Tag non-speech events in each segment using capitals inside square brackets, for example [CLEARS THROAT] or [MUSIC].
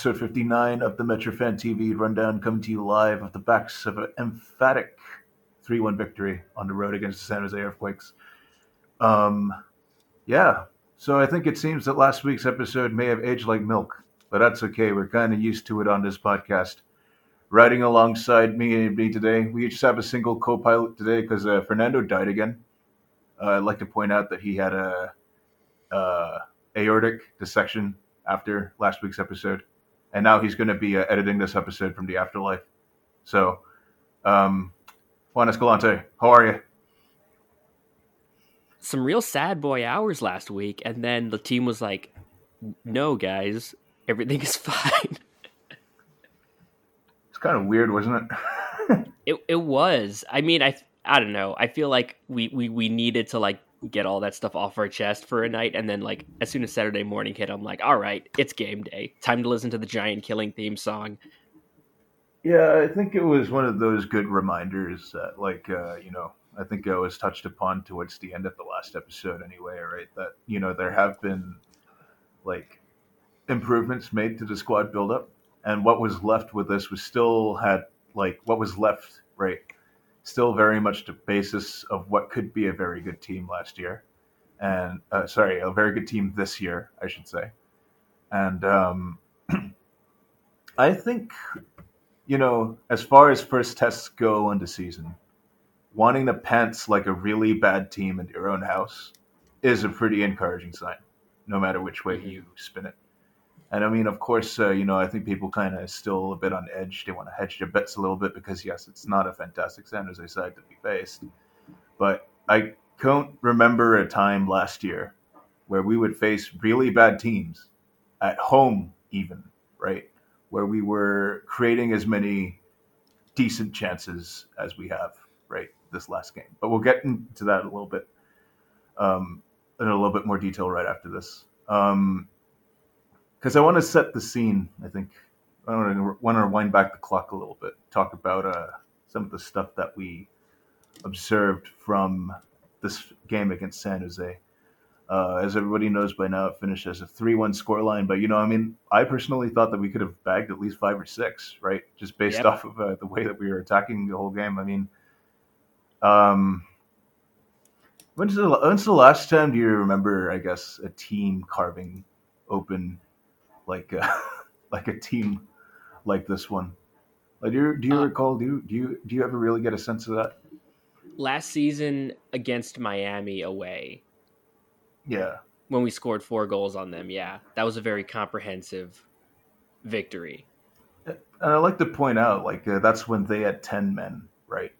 episode 59 of the MetroFan TV rundown coming to you live off the backs of an emphatic 3 1 victory on the road against the San Jose Earthquakes. Um, yeah, so I think it seems that last week's episode may have aged like milk, but that's okay. We're kind of used to it on this podcast. Riding alongside me and me today, we each have a single co pilot today because uh, Fernando died again. Uh, I'd like to point out that he had a uh, aortic dissection after last week's episode, and now he's going to be uh, editing this episode from the afterlife. So, um, Juan Escalante, how are you? Some real sad boy hours last week, and then the team was like, "No, guys, everything is [LAUGHS] fine." It's kind of weird, wasn't it? [LAUGHS] it it was. I mean, I I don't know. I feel like we we we needed to like get all that stuff off our chest for a night and then like as soon as saturday morning hit i'm like all right it's game day. Time to listen to the giant killing theme song. Yeah i think it was one of those good reminders that like uh, you know i think i was touched upon towards the end of the last episode anyway right that you know there have been like improvements made to the squad buildup and what was left with this was still had like what was left right still very much the basis of what could be a very good team last year, and uh, sorry, a very good team this year, I should say. And um, [CLEARS THROAT] I think, you know, as far as first tests go in the season, wanting to pants like a really bad team in your own house is a pretty encouraging sign, no matter which way you spin it. And I mean, of course, uh, you know, I think people kind of still a bit on edge. They want to hedge their bets a little bit because, yes, it's not a fantastic San Jose side to be faced. But I can't remember a time last year where we would face really bad teams at home, even, right? Where we were creating as many decent chances as we have, right, this last game. But we'll get into that a little bit um, in a little bit more detail right after this. Um, because I want to set the scene. I think I want to want to wind back the clock a little bit, talk about uh, some of the stuff that we observed from this game against San Jose. Uh, as everybody knows by now, it finished as a three-one scoreline. But you know, I mean, I personally thought that we could have bagged at least five or six, right? Just based yep. off of uh, the way that we were attacking the whole game. I mean, um, when's the when's the last time do you remember? I guess a team carving open like uh, [LAUGHS] like a team like this one. Like, do you, do you uh, recall? Do you do you do you ever really get a sense of that? Last season against Miami away. Yeah. When we scored four goals on them, yeah, that was a very comprehensive victory. And I like to point out, like uh, that's when they had ten men, right?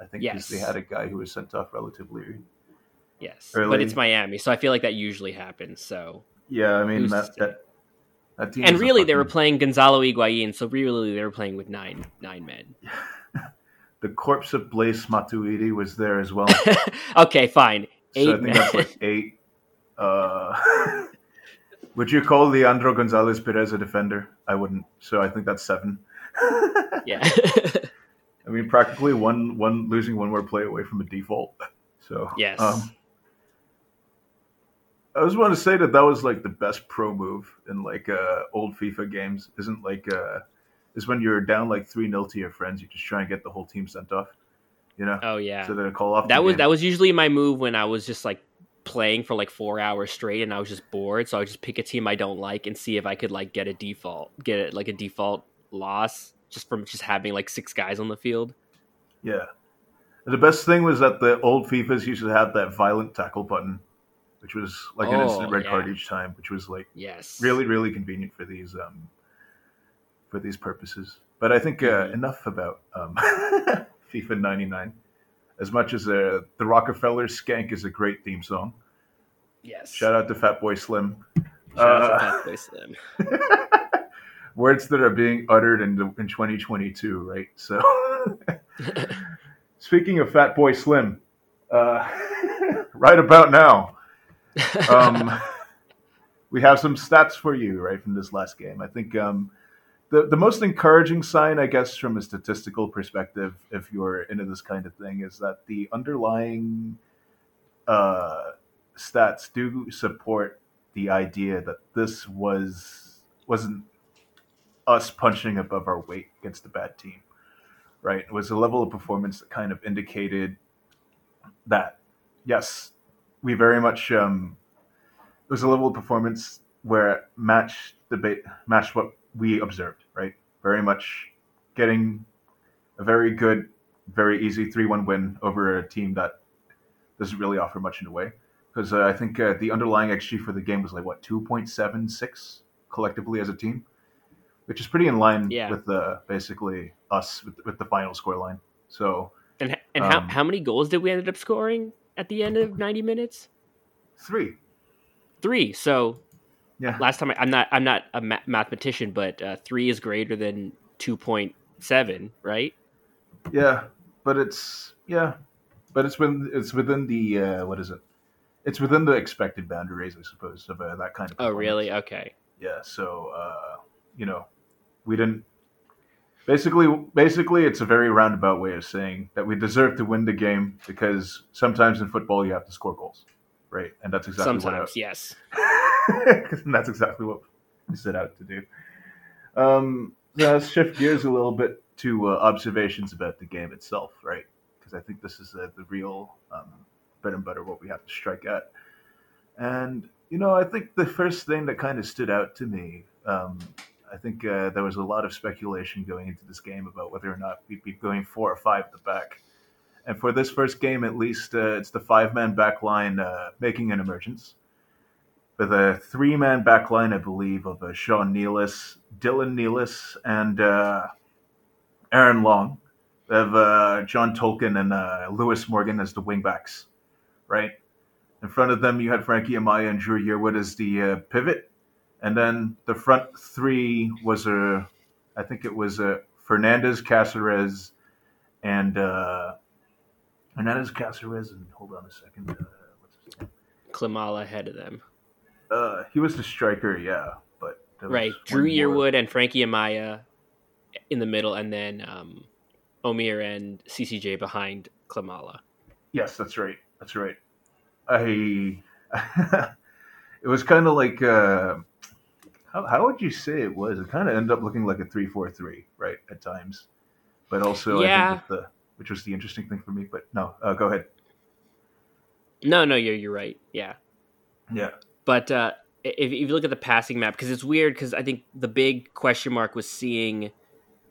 I think yes. they had a guy who was sent off relatively. Yes, early. but it's Miami, so I feel like that usually happens. So yeah, I mean that, that and really, fucking... they were playing Gonzalo Higuain, so really, they were playing with nine nine men. [LAUGHS] the corpse of Blaise Matuidi was there as well. [LAUGHS] okay, fine. Eight so I think men. that's [LAUGHS] like eight. Uh, would you call Leandro Gonzalez Perez a defender? I wouldn't. So I think that's seven. yeah. I mean, practically one one losing one more play away from a default. So yes. Um, I just want to say that that was like the best pro move in like uh, old FIFA games. Isn't like uh, is when you're down like three 0 to your friends, you just try and get the whole team sent off. You know? Oh yeah. So they call off. That was game. that was usually my move when I was just like playing for like four hours straight and I was just bored. So I would just pick a team I don't like and see if I could like get a default, get it like a default loss just from just having like six guys on the field. Yeah. The best thing was that the old FIFAs used to have that violent tackle button which was like an instant oh, red yeah. card each time, which was like yes, really really convenient for these um, for these purposes. But I think uh, mm-hmm. enough about um, [LAUGHS] FIFA 99. As much as uh, the Rockefeller Skank is a great theme song. Yes. Shout out to Fatboy Slim. Shout uh, out to uh, Fatboy [LAUGHS] Slim. words that are being uttered in, in 2022, right? So, [LAUGHS] speaking of Fatboy Slim, uh, right about now, um, [LAUGHS] we have some stats for you right from this last game. I think um, the the most encouraging sign, I guess, from a statistical perspective, if you're into this kind of thing, is that the underlying uh, stats do support the idea that this was wasn't us punching above our weight against a bad team, right? It was a level of performance that kind of indicated that yes, we very much um, it was a level of performance where it matched the ba- matched what we observed, right? Very much getting a very good, very easy three-one win over a team that doesn't really offer much in a way. Because uh, I think uh, the underlying XG for the game was like what two point seven six collectively as a team, which is pretty in line Yeah. with the basically us with, with the final score line. So And and Um, how how many goals did we end up scoring at the end of ninety minutes? three, Three. So yeah, last time I, I'm not I'm not a ma- mathematician, but uh, three is greater than two point seven, right? Yeah, but it's yeah, but it's within it's within the uh, what is it? It's within the expected boundaries, I suppose, of uh, that kind of. Oh, really? Okay. Yeah. So uh, you know, we didn't. Basically, basically, it's a very roundabout way of saying that we deserve to win the game because sometimes in football you have to score goals, right? And that's exactly what Sometimes, what yes. [LAUGHS] That's exactly what we set out to do. Um, let's shift gears a little bit to uh, observations about the game itself, right? Because I think this is uh, the real um, bread and butter, what we have to strike at. And you know, I think the first thing that kind of stood out to me, um, I think uh, there was a lot of speculation going into this game about whether or not we'd be going four or five at the back. And for this first game, at least, uh, it's the five-man back line uh, making an emergence with a three-man back line, I believe, of uh, Sean Nealis, Dylan Nealis, and uh, Aaron Long. They have uh, John Tolkin and Lewis Morgan as the wingbacks, right? In front of them, you had Frankie Amaya and Drew Yearwood as the pivot, and then the front three was a, I think it was a Fernandez, Casseres, and uh, Hernandez, Casseres, and hold on a second, uh, what's his name? Klimala ahead of them. Uh, he was the striker, yeah, but Right. Drew more. Yearwood and Frankie Amaya in the middle, and then um, Omir and CCJ behind Klimala. Yes, that's right. That's right. I. [LAUGHS] it was kind of like. Uh, how, how would you say it was? It kind of ended up looking like a three-four-three, right, at times. But also, I Yeah. think that the which was the interesting thing for me. But no, uh, go ahead. No, no, you're you're right. Yeah. Yeah, But uh, if, if you look at the passing map, because it's weird, because I think the big question mark was seeing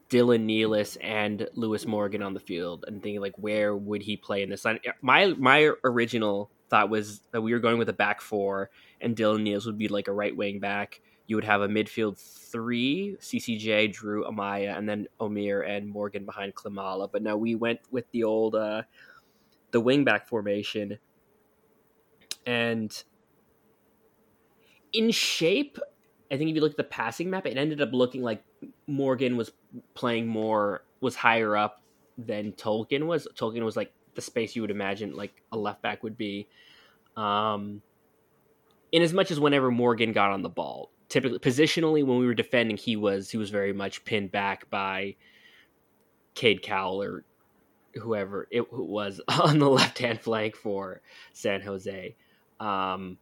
Dylan Nealis and Lewis Morgan on the field, and thinking like, where would he play in this line? My my original thought was that we were going with a back four, and Dylan Nealis would be like a right wing back. You would have a midfield three: CCJ, Drew, Amaya, and then Omir and Morgan behind Klimala. But no, we went with the old uh, the wing back formation, and in shape, I think if you look at the passing map, it ended up looking like Morgan was playing more, was higher up than Tolkin was. Tolkin was like the space you would imagine like a left back would be. Um, in as much as whenever Morgan got on the ball, typically positionally when we were defending, he was he was very much pinned back by Cade Cowell or whoever it was [LAUGHS] on the left hand flank for San Jose. Um,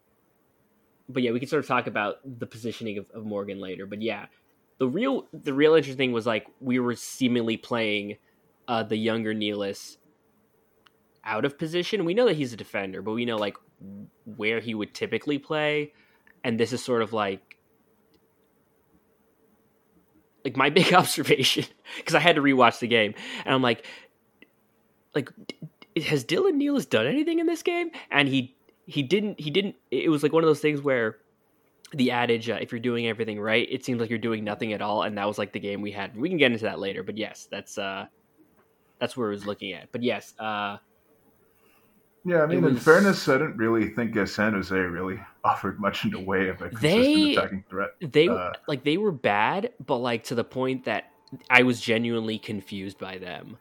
but yeah, we can sort of talk about the positioning of, of Morgan later. But yeah, the real the real interesting thing was like we were seemingly playing uh, the younger Nealis out of position. We know that he's a defender, but we know like where he would typically play, and this is sort of like like my [LAUGHS] big observation because I had to rewatch the game, and I'm like, like has Dylan Nealis done anything in this game? And he he didn't he didn't it was like one of those things where the adage uh, if you're doing everything right it seems like you're doing nothing at all and that was like the game we had we can get into that later but yes that's uh that's where I was looking at but yes uh yeah. I mean, in fairness, I didn't really think San Jose really [LAUGHS] offered much in the way of a consistent They- attacking threat. they Uh, like they were bad but like to the point that I was genuinely confused by them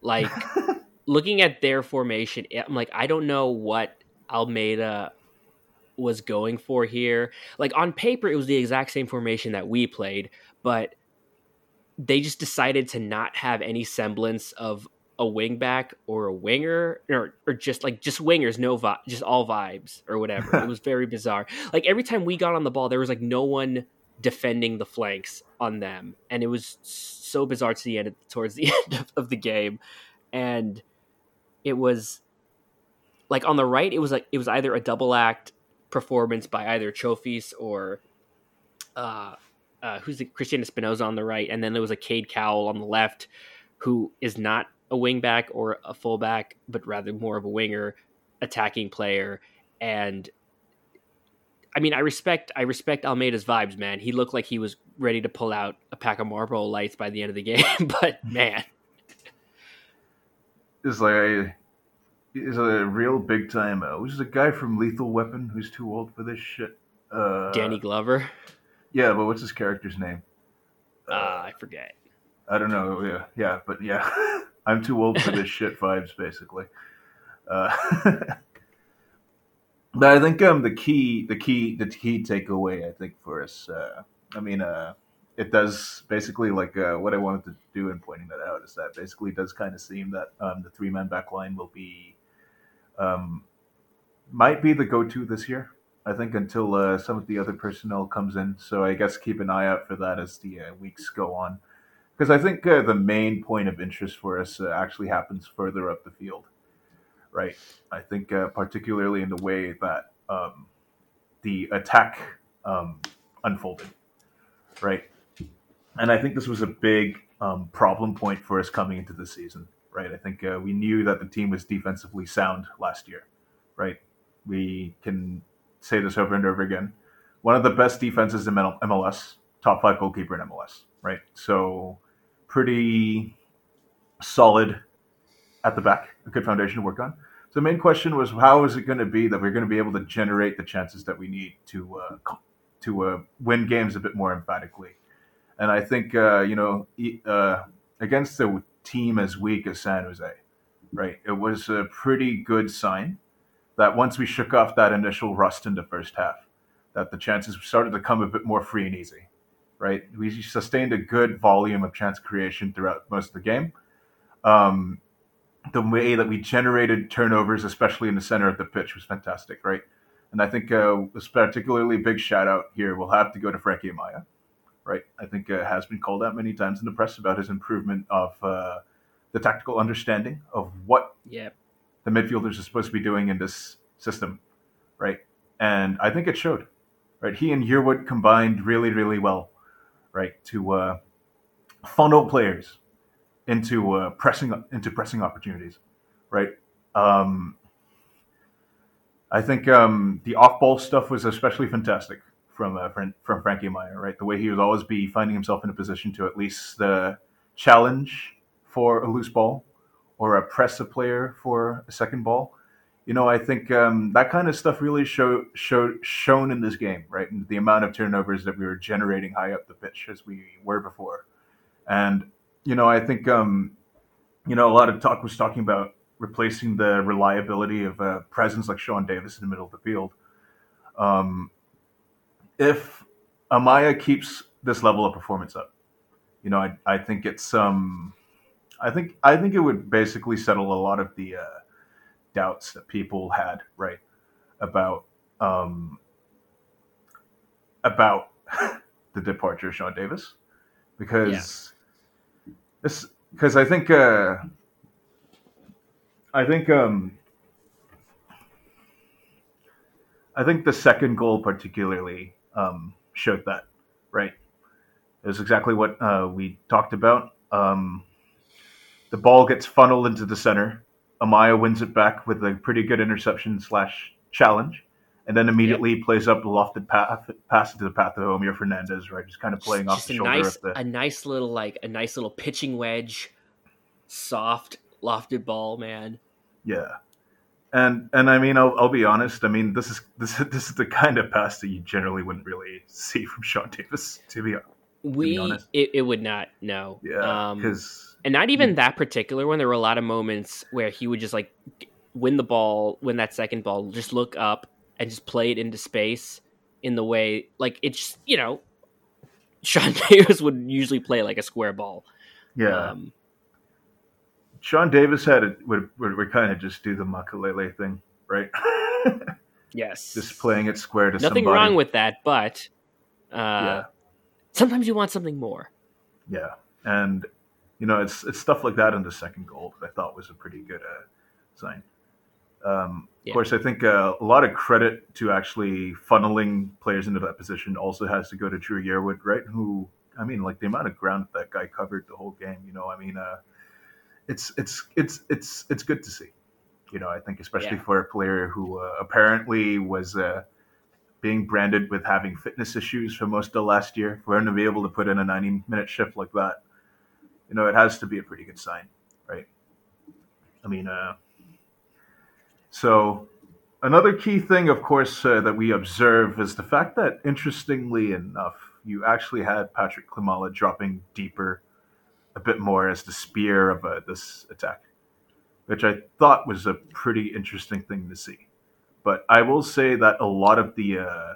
like [LAUGHS] looking at their formation I'm like I don't know what Almeyda was going for here. Like on paper, it was the exact same formation that we played, but they just decided to not have any semblance of a wingback or a winger, or or just like just wingers, no vi- just all vibes or whatever. it [LAUGHS] was very bizarre. Like every time we got on the ball, there was like no one defending the flanks on them, and it was so bizarre to the end towards the [LAUGHS] end of, of the game, and it was like on the right, it was like it was either a double act performance by either Trophies or uh, uh, who's the Cristiano Espinoza on the right, and then there was a Cade Cowell on the left, who is not a wingback or a fullback, but rather more of a winger, attacking player. And I mean, I respect I respect Almeyda's vibes, man. He looked like he was ready to pull out a pack of Marlboro Lights by the end of the game, [LAUGHS] but man, is like is a real big time. Uh, who's the guy from Lethal Weapon who's too old for this shit? Uh, Danny Glover. Yeah, but what's his character's name? Uh, I forget. I don't know. Yeah, yeah, but yeah, [LAUGHS] I'm too old for this shit. Vibes, basically. Uh, [LAUGHS] but I think um the key, the key, the key takeaway, I think for us, uh, I mean, uh, it does basically like uh, what I wanted to do in pointing that out is that basically does kind of seem that um, the three man back line will be um, might be the go to this year. I think until uh, some of the other personnel comes in. So I guess keep an eye out for that as the uh, weeks go on, because I think uh, the main point of interest for us uh, actually happens further up the field, right? I think uh, particularly in the way that um, the attack um, unfolded, right? And I think this was a big um, problem point for us coming into the season, right? I think uh, we knew that the team was defensively sound last year, right? We can say this over and over again. One of the best defenses in MLS, top five goalkeeper in MLS, right? So pretty solid at the back, a good foundation to work on. So the main question was, how is it going to be that we're going to be able to generate the chances that we need to uh, to uh, win games a bit more emphatically? And I think uh, you know uh, against a team as weak as San Jose, right? It was a pretty good sign that once we shook off that initial rust in the first half, that the chances started to come a bit more free and easy, right? We sustained a good volume of chance creation throughout most of the game. Um, the way that we generated turnovers, especially in the center of the pitch, was fantastic, right? And I think uh, this particularly big shout out here will have to go to Frankie Amaya, right? I think uh, has been called out many times in the press about his improvement of uh, the tactical understanding of what yep the midfielders are supposed to be doing in this system, right? And I think it showed, right? He and Yearwood combined really, really well, right, to uh, funnel players into uh, pressing into pressing opportunities, right? Um, I think um, the off-ball stuff was especially fantastic from uh, from Frankie Amaya, right? The way he would always be finding himself in a position to at least uh, challenge for a loose ball or a press a player for a second ball. You know, I think um, that kind of stuff really show, show, shown in this game, right? And the amount of turnovers that we were generating high up the pitch as we were before. And, you know, I think, um, you know, a lot of talk was talking about replacing the reliability of a presence like Sean Davis in the middle of the field. Um, if Amaya keeps this level of performance up, you know, I, I think it's um, I think I think it would basically settle a lot of the uh, doubts that people had, right, about um, about [LAUGHS] the departure of Sean Davis, because yeah. this because I think uh, I think um, I think the second goal particularly um, showed that, right? It was exactly what uh, we talked about. Um, the ball gets funneled into the center. Amaya wins it back with a pretty good interception slash challenge, and then immediately yep. plays up the lofted path, pass into the path of Omir Fernandez, right? Just kind of playing just, off the shoulder nice, of the a nice little like a nice little pitching wedge, soft lofted ball, man. Yeah, and and I mean, I'll, I'll be honest. I mean, this is [LAUGHS] this this is the kind of pass that you generally wouldn't really see from Sean Davis. To be, to we be honest, it, it would not. No, yeah, because. Um, and not even that particular one. There were a lot of moments where he would just like win the ball, win that second ball, just look up and just play it into space in the way like it's you know [LAUGHS] Sean Davis would usually play like a square ball. Yeah. Um, Sean Davis had it would, would, would kind of just do the Makelele thing, right? [LAUGHS] yes. Just playing it square to Nothing somebody. wrong with that, but uh, yeah. sometimes you want something more. Yeah, and you know it's it's stuff like that in the second goal that I thought was a pretty good uh, sign. Um, yeah. Of course, I think uh, a lot of credit to actually funneling players into that position also has to go to Drew Yearwood, right? Who, I mean, like the amount of ground that guy covered the whole game. You know, I mean, uh, it's it's it's it's it's good to see. You know, I think especially yeah. for a player who uh, apparently was uh, being branded with having fitness issues for most of last year, for him to be able to put in a 90 minute shift like that, you know, it has to be a pretty good sign, right? I mean, uh, so, another key thing, of course, uh, that we observe is the fact that, interestingly enough, you actually had Patryk Klimala dropping deeper a bit more as the spear of uh, this attack, which I thought was a pretty interesting thing to see. But I will say that a lot of the uh,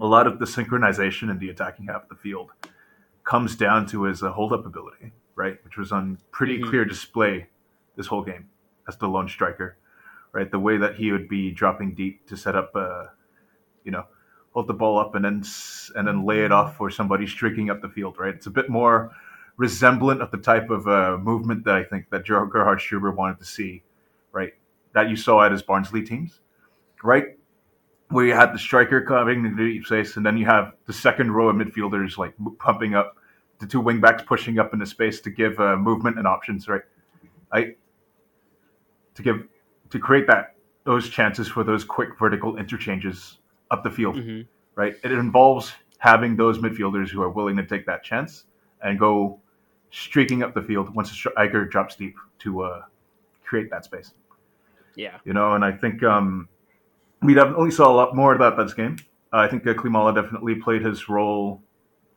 a lot of the synchronization in the attacking half of the field comes down to his uh, hold up ability, right, which was on pretty mm-hmm. clear display this whole game as the lone striker right? The way that he would be dropping deep to set up, uh, you know, hold the ball up and then and then lay it off for somebody streaking up the field, right? It's a bit more resemblant of the type of uh, movement that I think that Gerhard Struber wanted to see, right? That you saw at his Barnsley teams, right? Where you had the striker coming into the deep space, and then you have the second row of midfielders like pumping up, the two wingbacks pushing up into space to give uh, movement and options, right? I to give to create that those chances for those quick vertical interchanges up the field, mm-hmm. right? It involves having those midfielders who are willing to take that chance and go streaking up the field once a striker drops deep to uh, create that space. Yeah, you know, and I think um, we definitely saw a lot more of that this game. Uh, I think uh, Klimala definitely played his role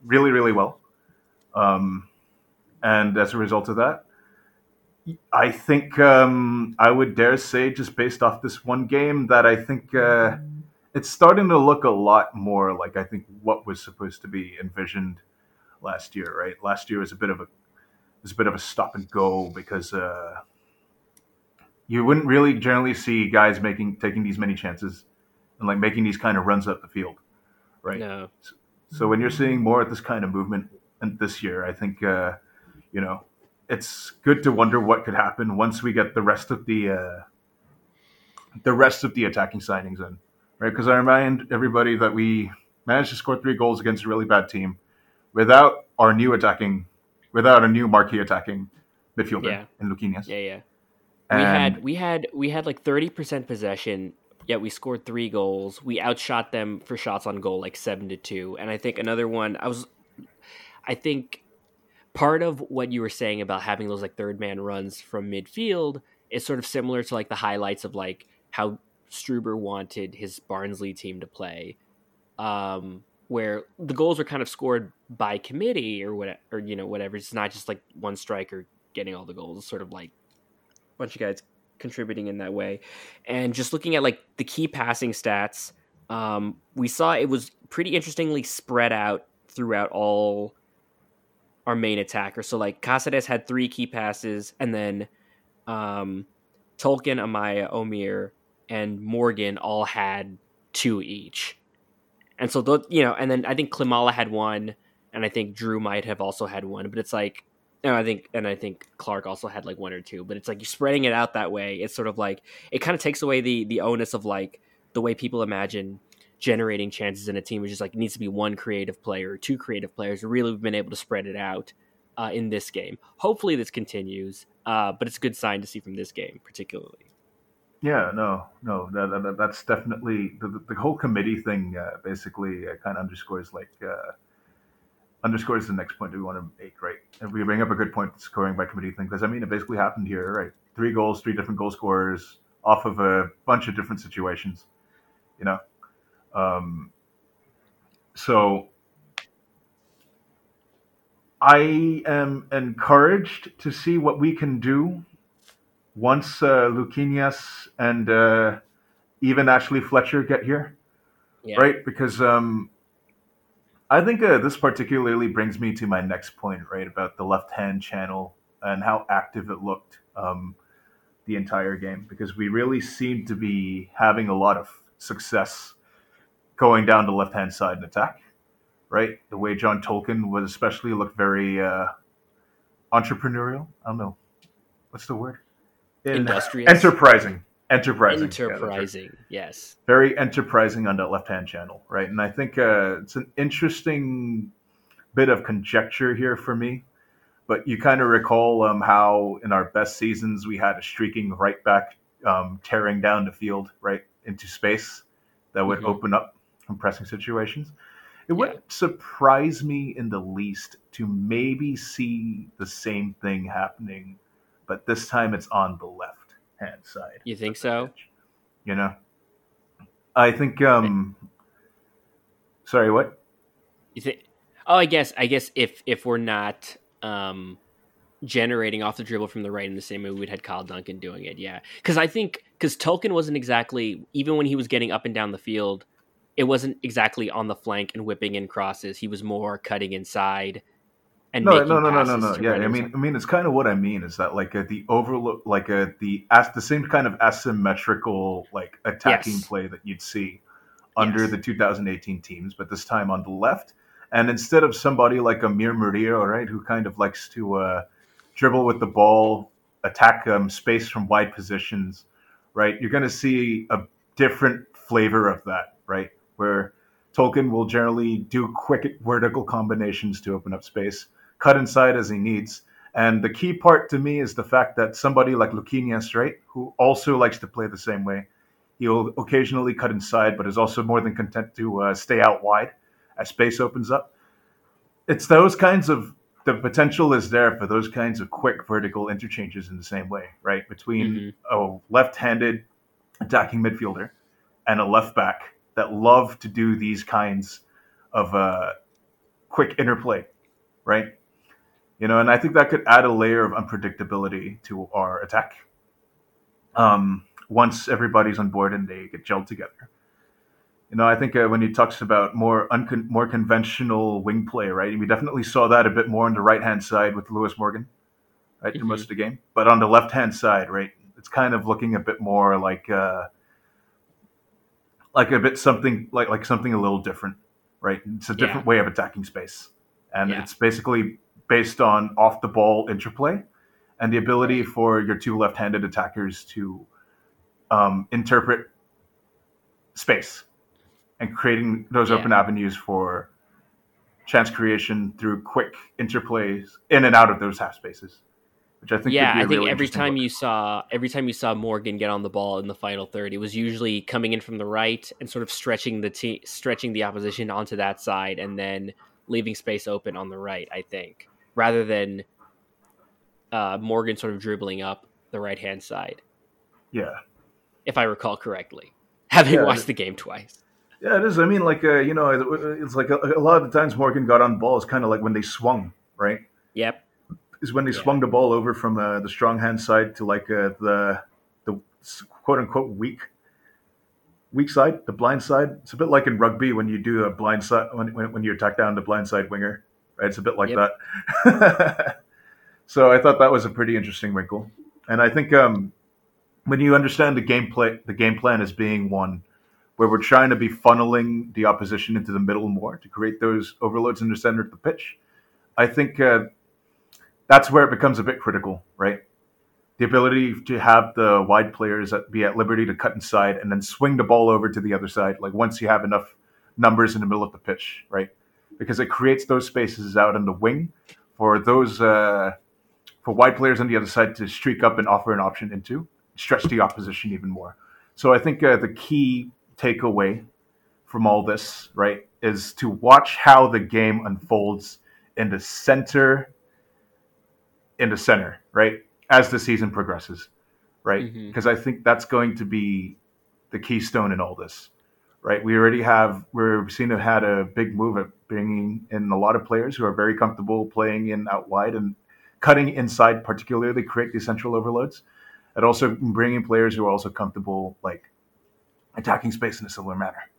really, really well, um, and as a result of that, I think um, I would dare say, just based off this one game, that I think uh, it's starting to look a lot more like I think what was supposed to be envisioned last year. Right, last year was a bit of a was a bit of a stop and go because uh, you wouldn't really generally see guys making taking these many chances and like making these kind of runs up the field, right? No. So, so when you're seeing more of this kind of movement this year, I think uh, you know it's good to wonder what could happen once we get the rest of the uh, the rest of the attacking signings in, right? Because I remind everybody that we managed to score three goals against a really bad team without our new attacking, without a new marquee attacking midfielder yeah. in Luquinhas. Yeah, yeah. We had we had we had like thirty percent possession, yet we scored three goals. We outshot them for shots on goal like seven to two. And I think another one I was I think part of what you were saying about having those like third man runs from midfield is sort of similar to like the highlights of like how Struber wanted his Barnsley team to play, um, where the goals were kind of scored by committee or what or you know whatever. It's not just like one striker getting all the goals. It's sort of like bunch of guys contributing in that way. And just looking at like the key passing stats, um, we saw it was pretty interestingly spread out throughout all our main attacker. So like Casseres had three key passes, and then um, Tolkin, Amaya, Omir, and Morgan all had two each. And so those, you know, and then I think Klimala had one, and I think Drew might have also had one. But it's like, and I think, and I think Clark also had like one or two. But it's like you're spreading it out that way. It's sort of like it kind of takes away the the onus of like the way people imagine generating chances in a team, which is like needs to be one creative player two creative players. Really, we've been able to spread it out uh, in this game. Hopefully, this continues, uh, but it's a good sign to see from this game, particularly. Yeah, no, no, that, that, that's definitely the, the whole committee thing. Uh, basically, uh, kind of underscores like uh, underscores the next point that we want to make, right? And we bring up a good point, scoring by committee thing, because I mean, it basically happened here, right? Three goals, three different goal scorers off of a bunch of different situations, you know. Um, so I am encouraged to see what we can do once uh, Luquinhas and uh, even Ashley Fletcher get here, yeah. right? Because um, I think uh, this particularly brings me to my next point, right, about the left-hand channel and how active it looked um, the entire game. Because we really seemed to be having a lot of success going down the left hand side and attack, right? The way John Tolkin would especially look very uh, entrepreneurial. I don't know what's the word. In, Industrious, enterprising, enterprising, enterprising. Yeah, yes, very enterprising on that left-hand channel, right? And I think uh, it's an interesting bit of conjecture here for me. But you kind of recall um, how in our best seasons we had a streaking right back um, tearing down the field right into space that would mm-hmm. open up from pressing situations. It wouldn't surprise me in the least to maybe see the same thing happening, but this time it's on the left hand side. You think so? Pitch. You know, I think. um Sorry, what? You think? Oh, I guess. I guess if if we're not um generating off the dribble from the right in the same way we'd had Kyle Duncan doing it. Yeah, because I think because Tolkin wasn't exactly even when he was getting up and down the field, it wasn't exactly on the flank and whipping in crosses. He was more cutting inside. And no, no, no, no, no, no. Yeah, I mean, I mean, it's kind of what I mean is that like uh, the overlook, like uh, the as the same kind of asymmetrical like attacking yes. play that you'd see under yes. the 2018 teams, but this time on the left. And instead of somebody like Amir Murillo, right, who kind of likes to uh, dribble with the ball, attack um, space from wide positions, right? You're going to see a different flavor of that, right? Where Tolkin will generally do quick vertical combinations to open up space, cut inside as he needs. And the key part to me is the fact that somebody like Luquinhas, right, who also likes to play the same way, he'll occasionally cut inside, but is also more than content to uh, stay out wide as space opens up. It's those kinds of the potential is there for those kinds of quick vertical interchanges in the same way, right? Between mm-hmm. a left-handed attacking midfielder and a left back that love to do these kinds of uh, quick interplay, right? You know, and I think that could add a layer of unpredictability to our attack. Um, once everybody's on board and they get gelled together you know, I think uh, when he talks about more uncon- more conventional wing play, right? we definitely saw that a bit more on the right hand side with Lewis Morgan, right, mm-hmm. most of the game. But on the left hand side, right, it's kind of looking a bit more like uh, like a bit something like like something a little different, right? It's a different yeah. way of attacking space, and yeah. it's basically based on off the ball interplay and the ability for your two left handed attackers to um, interpret space and creating those yeah. open avenues for chance creation through quick interplays in and out of those half spaces. Which I think yeah, I think really every time look. you saw every time you saw Morgan get on the ball in the final third, it was usually coming in from the right and sort of stretching the te- stretching the opposition onto that side, and then leaving space open on the right. I think rather than uh, Morgan sort of dribbling up the right hand side. Yeah, if I recall correctly, having yeah, watched the game twice. Yeah, it is. I mean, like uh, you know, it's like a, a, lot of the times Morgan got on balls, kind of like when they swung, right? Yep. Is when they yeah. swung the ball over from uh, the strong hand side to like uh, the the quote unquote weak weak side, the blind side. It's a bit like in rugby when you do a blind side when when, when you attack down the blind side winger. It's a bit like yep. that. [LAUGHS] so I thought that was a pretty interesting wrinkle, and I think um, when you understand the gameplay, the game plan as being one where we're trying to be funneling the opposition into the middle more to create those overloads in the center of the pitch. I think uh, that's where it becomes a bit critical, right? The ability to have the wide players be at liberty to cut inside and then swing the ball over to the other side, like once you have enough numbers in the middle of the pitch, right? Because it creates those spaces out in the wing for those uh, for wide players on the other side to streak up and offer an option into, stretch the opposition even more. So I think uh, the key takeaway from all this, right, is to watch how the game unfolds in the center, in the center, right, as the season progresses, right? Because mm-hmm. I think that's going to be the keystone in all this, right? We already have, we're seeing have had a big move at bringing in a lot of players who are very comfortable playing in out wide and cutting inside, particularly create these central overloads, and also bringing players who are also comfortable like attacking space in a similar manner.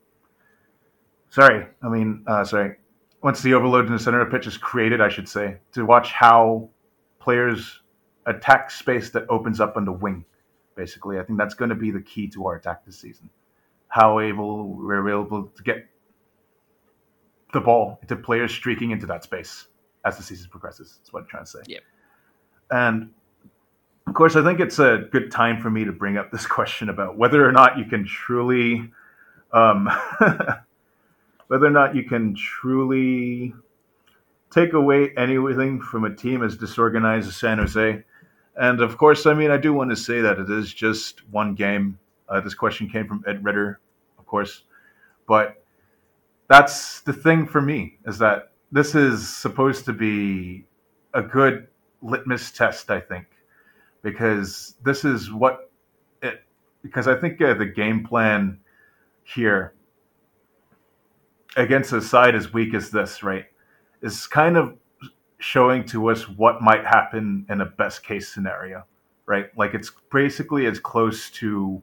Sorry, I mean, uh, sorry. Once the overload in the center of pitch is created, I should say, to watch how players attack space that opens up on the wing. Basically, I think that's going to be the key to our attack this season. How able we're able to get the ball into players streaking into that space as the season progresses. That's what I'm trying to say. Yep. And of course, I think it's a good time for me to bring up this [LAUGHS] question about whether or not you can truly, um, [LAUGHS] whether or not you can truly take away anything from a team as disorganized as San Jose. And of course, I mean, I do want to say that it is just one game. Uh, this question came from Ed Ritter, of course, but that's the thing for me is that this is supposed to be a good litmus test, I think, because this is what it. Because I think uh, the game plan here against a side as weak as this, right, is kind of showing to us what might happen in a best case scenario, right? Like it's basically as close to.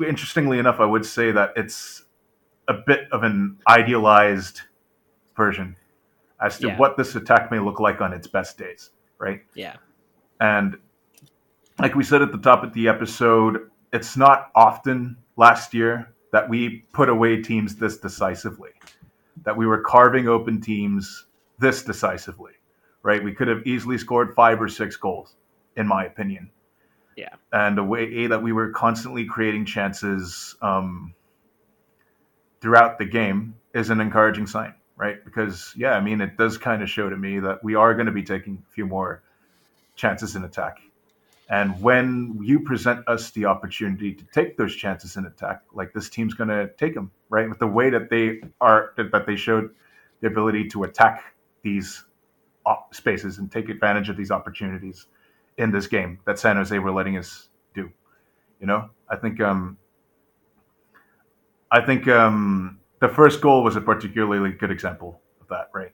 Interestingly enough, I would say that it's a bit of an idealized version as to Yeah. what this attack may look like on its best days, right? Yeah. And like we said at the top of the episode, it's not often last year that we put away teams this decisively, that we were carving open teams this decisively, right? We could have easily scored five or six goals, in my opinion. Yeah. And the way that we were constantly creating chances um, throughout the game is an encouraging sign, right? Because, yeah, I mean, it does kind of show to me that we are going to be taking a few more chances in attack. And when you present us the opportunity to take those chances in attack, like this team's going to take them, right? With the way that they are, that they showed the ability to attack these op- spaces and take advantage of these opportunities in this game that San Jose were letting us do. You know, I think, um, I think um, the first goal was a particularly good example of that, right?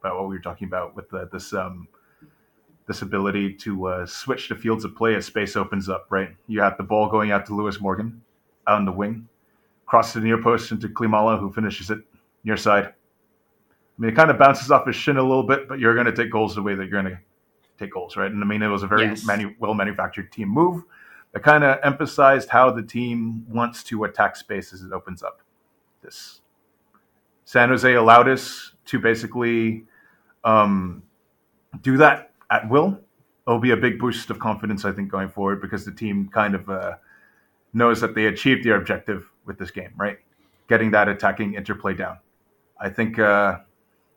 About what we were talking about with the, this um, this ability to uh, switch the fields of play as space opens up, right? You have the ball going out to Lewis Morgan out on the wing, cross to the near post into Klimala, who finishes it near side. I mean, it kind of bounces off his shin a little bit, but you're going to take goals the way that you're going to goals, right? And I mean, it was a very Yes. manu- well manufactured team move that kind of emphasized how the team wants to attack space as it opens up. This San Jose allowed us to basically um, do that at will. It'll be a big boost of confidence, I think, going forward because the team kind of uh, knows that they achieved their objective with this game, right? Getting that attacking interplay down. I think uh,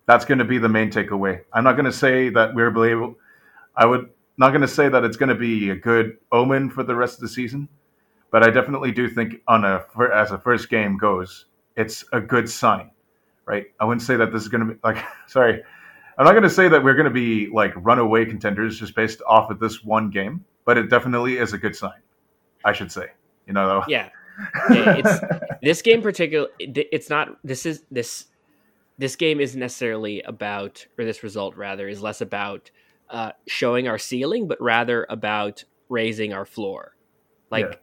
that's going to be the main takeaway. I'm not going to say that we're able. I would not going to say that it's going to be a good omen for the rest of the season, but I definitely do think on a as a first game goes, it's a good sign, right? I wouldn't say that this is going to be like [LAUGHS] sorry. I'm not going to say that we're going to be like runaway contenders just based off of this one game, but it definitely is a good sign. I should say, you know. Yeah. Yeah, it's this game particular it's not this is this this game isn't necessarily about or this result rather is less about uh showing our ceiling but rather about raising our floor like Yeah.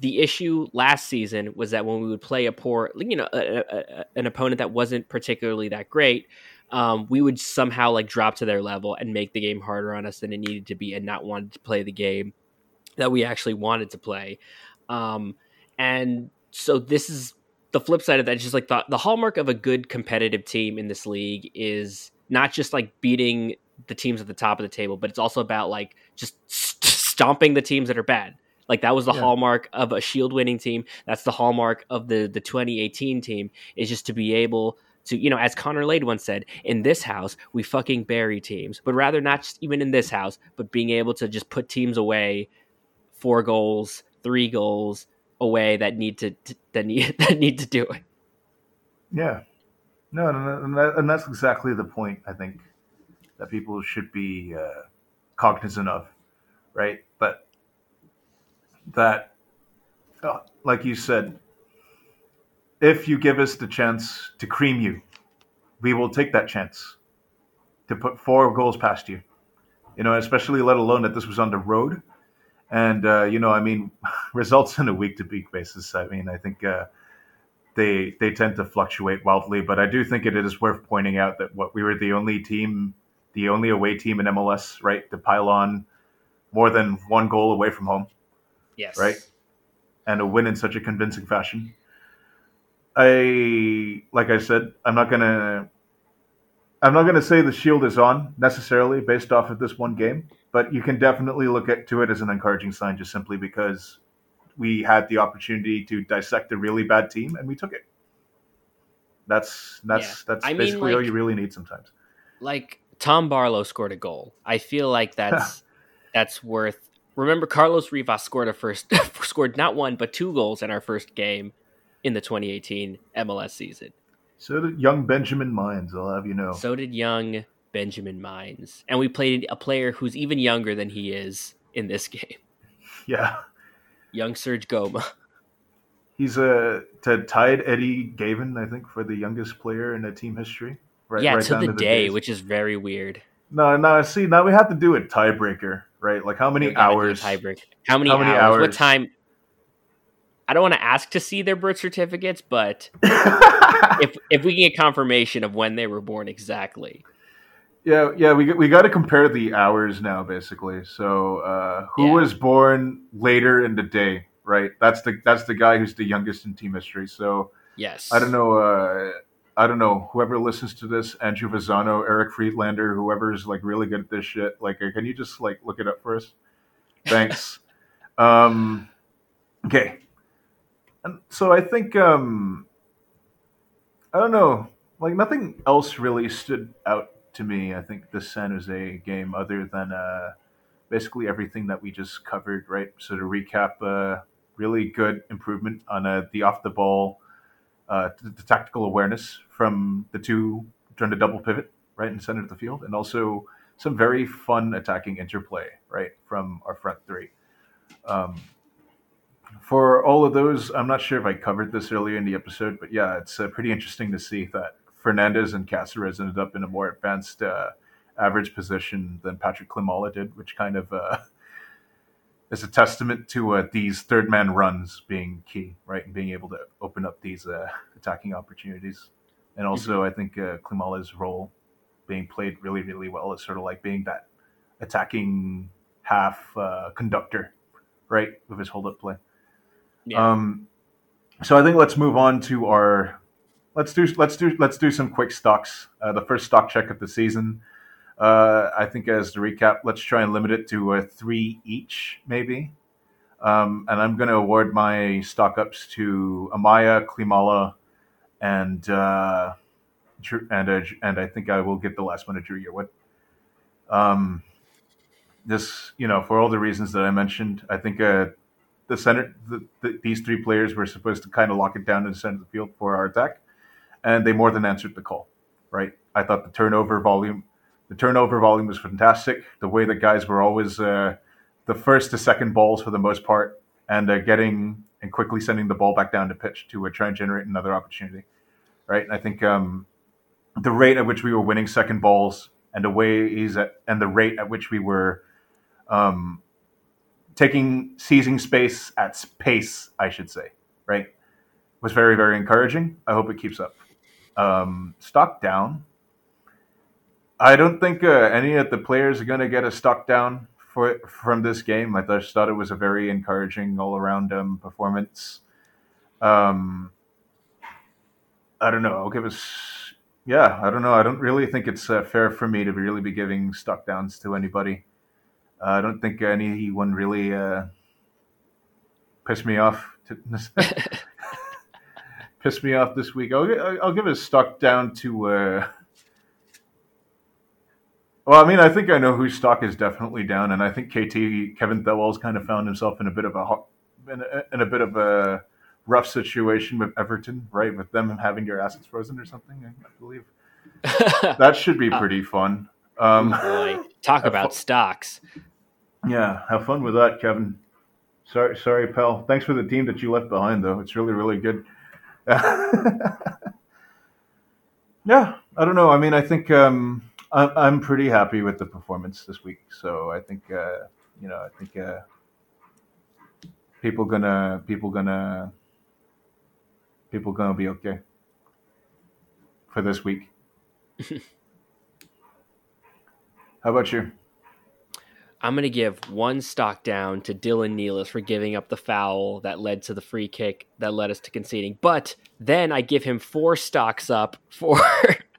the issue last season was that when we would play a poor you know a, a, an opponent that wasn't particularly that great um, we would somehow like drop to their level and make the game harder on us than it needed to be and not wanted to play the game that we actually wanted to play um, and so this is the flip side of that. Is just like the, the hallmark of a good competitive team in this league is not just like beating the teams at the top of the table, but it's also about like just st- stomping the teams that are bad. Like that was the Yeah. hallmark of a Shield winning team. That's the hallmark of the the 2018 team is just to be able to, you know, as Connor Lade once said, in this house we fucking bury teams, but rather not just even in this house, but being able to just put teams away, four goals, three goals away that need to, to that need [LAUGHS] that need to do it. Yeah. No, no, no and, and that's exactly the point I think that people should be uh, cognizant of, right? But that, uh, like you said, if you give us the chance to cream you, we will take that chance to put four goals past you. You know, especially let alone that this was on the road. And, uh, you know, I mean, [LAUGHS] results on a week to week basis. I mean, I think. Uh, they they tend to fluctuate wildly. But I do think it is worth pointing out that what we were the only team, the only away team in MLS, right, to pile on more than one goal away from home Yes. Right. and a win in such a convincing fashion. I like I said, I'm not gonna I'm not gonna say the shield is on necessarily based off of this one game, but you can definitely look at to it as an encouraging sign just simply because we had the opportunity to dissect a really bad team and we took it. That's that's Yeah. that's I mean, basically all you really need sometimes. like Tom Barlow scored a goal. I feel like [LAUGHS] that's that's worth. Remember, Carlos Rivas scored a first [LAUGHS] scored not one but two goals in our first game in the 2018 MLS season. So did young Benjamin Mines, I'll have you know. So did young Benjamin Mines, and we played a player who's even younger than he is in this [LAUGHS] game, yeah. young Serge Ngoma. He's uh, to tied Eddie Gaven, I think, for the youngest player in the team history. Right, yeah, right to down the day, days. which is very weird. No, no. See, now we have to do a tiebreaker, right? Like how many We're gonna do a hours? Tiebreaker. How many, How many hours? What time? I don't want to ask to see their birth certificates, but [LAUGHS] if if we can get confirmation of when they were born exactly, yeah, yeah. We got- we got to compare the hours now, basically. So, uh, who Yeah. was born later in the day? Right. That's the that's the guy who's the youngest in team history. So yes, I don't know. Uh, I don't know. Whoever listens to this, Andrew Vazano, Eric Friedlander, whoever's like really good at this shit, like, uh, can you just like look it up for us? Thanks. [LAUGHS] um, okay. And so I think um, I don't know. Like nothing else really stood out to me. I think the San Jose game, other than uh, basically everything that we just covered, right? So to recap, uh, really good improvement on uh, the off the ball uh, the, tactical awareness from the two trying to double pivot right in the center of the field, and also some very fun attacking interplay right from our front three. Um, for all of those, I'm not sure if I covered this earlier in the episode, but yeah, it's uh, pretty interesting to see that Fernandez and Casseres ended up in a more advanced uh, average position than Patryk Klimala did, which kind of uh, is a testament to uh, these third man runs being key, right, and being able to open up these uh, attacking opportunities. And also, I think uh, Klimala's role being played really, really well is sort of like being that attacking half uh, conductor, right, with his hold up play. Yeah. Um, so I think let's move on to our let's do let's do let's do some quick stocks. Uh, the first stock check of the season. Uh, I think as the recap, let's try and limit it to uh, three each, maybe. Um, and I'm going to award my stock ups to Amaya, Klimala, and uh, and uh, and I think I will give the last one to Dru Yearwood. Um, this, you know, for all the reasons that I mentioned, I think uh, the center, the, the, these three players were supposed to kind of lock it down in the center of the field for our attack, and they more than answered the call. Right, I thought the turnover volume, the turnover volume was fantastic. The way that guys were always uh, the first to second balls for the most part, and uh, getting and quickly sending the ball back down to pitch to uh, try and generate another opportunity. Right, and I think um, the rate at which we were winning second balls and the way he's at, and the rate at which we were um, taking seizing space at pace, I should say, right, was very very encouraging. I hope it keeps up. Um, stock down. I don't think uh, any of the players are going to get a stock down for from this game. I just thought it was a very encouraging all around um, performance. Um, I don't know. I'll give us. Yeah, I don't know. I don't really think it's uh, fair for me to really be giving stock downs to anybody. Uh, I don't think anyone really uh, pissed me off. To, [LAUGHS] pissed me off this week. I'll, I'll give a stock down to. Uh, well, I mean, I think I know whose stock is definitely down, and I think KT Kevin Thelwell's kind of found himself in a bit of a in a, in a bit of a rough situation with Everton, right? With them having their assets frozen or something, I believe [LAUGHS] that should be pretty fun. Um, Boy, talk [LAUGHS] about stocks. yeah, have fun with that, Kevin. Sorry, sorry, pal. Thanks for the team that you left behind, though. It's really, really good. [LAUGHS] yeah, I don't know. I mean, I think um, I'm, I'm pretty happy with the performance this week. So I think, uh, you know, I think uh, people gonna, people gonna, people gonna be okay for this week. [LAUGHS] How about you? I'm going to give one stock down to Dylan Nealis for giving up the foul that led to the free kick that led us to conceding. But then I give him four stocks up for [LAUGHS]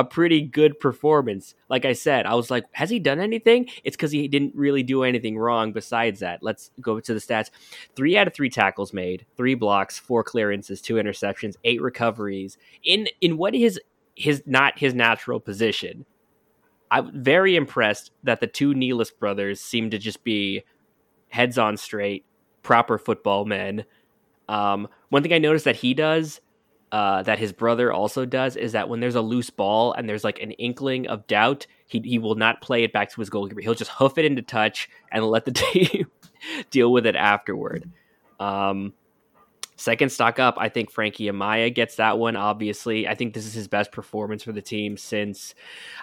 a pretty good performance. Like I said, I was like, has he done anything? It's because he didn't really do anything wrong besides that. Let's go to the stats. Three out of three tackles made, three blocks, four clearances, two interceptions, eight recoveries in in what is his not his natural position. I'm very impressed that the two Nealis brothers seem to just be heads on straight, proper football men. Um, one thing I noticed that he does, uh, that his brother also does, is that when there's a loose ball and there's like an inkling of doubt, he, he will not play it back to his goalkeeper. He'll just hoof it into touch and let the [LAUGHS] team deal with it afterward. Um, Second stock up, I think Frankie Amaya gets that one. Obviously, I think this is his best performance for the team since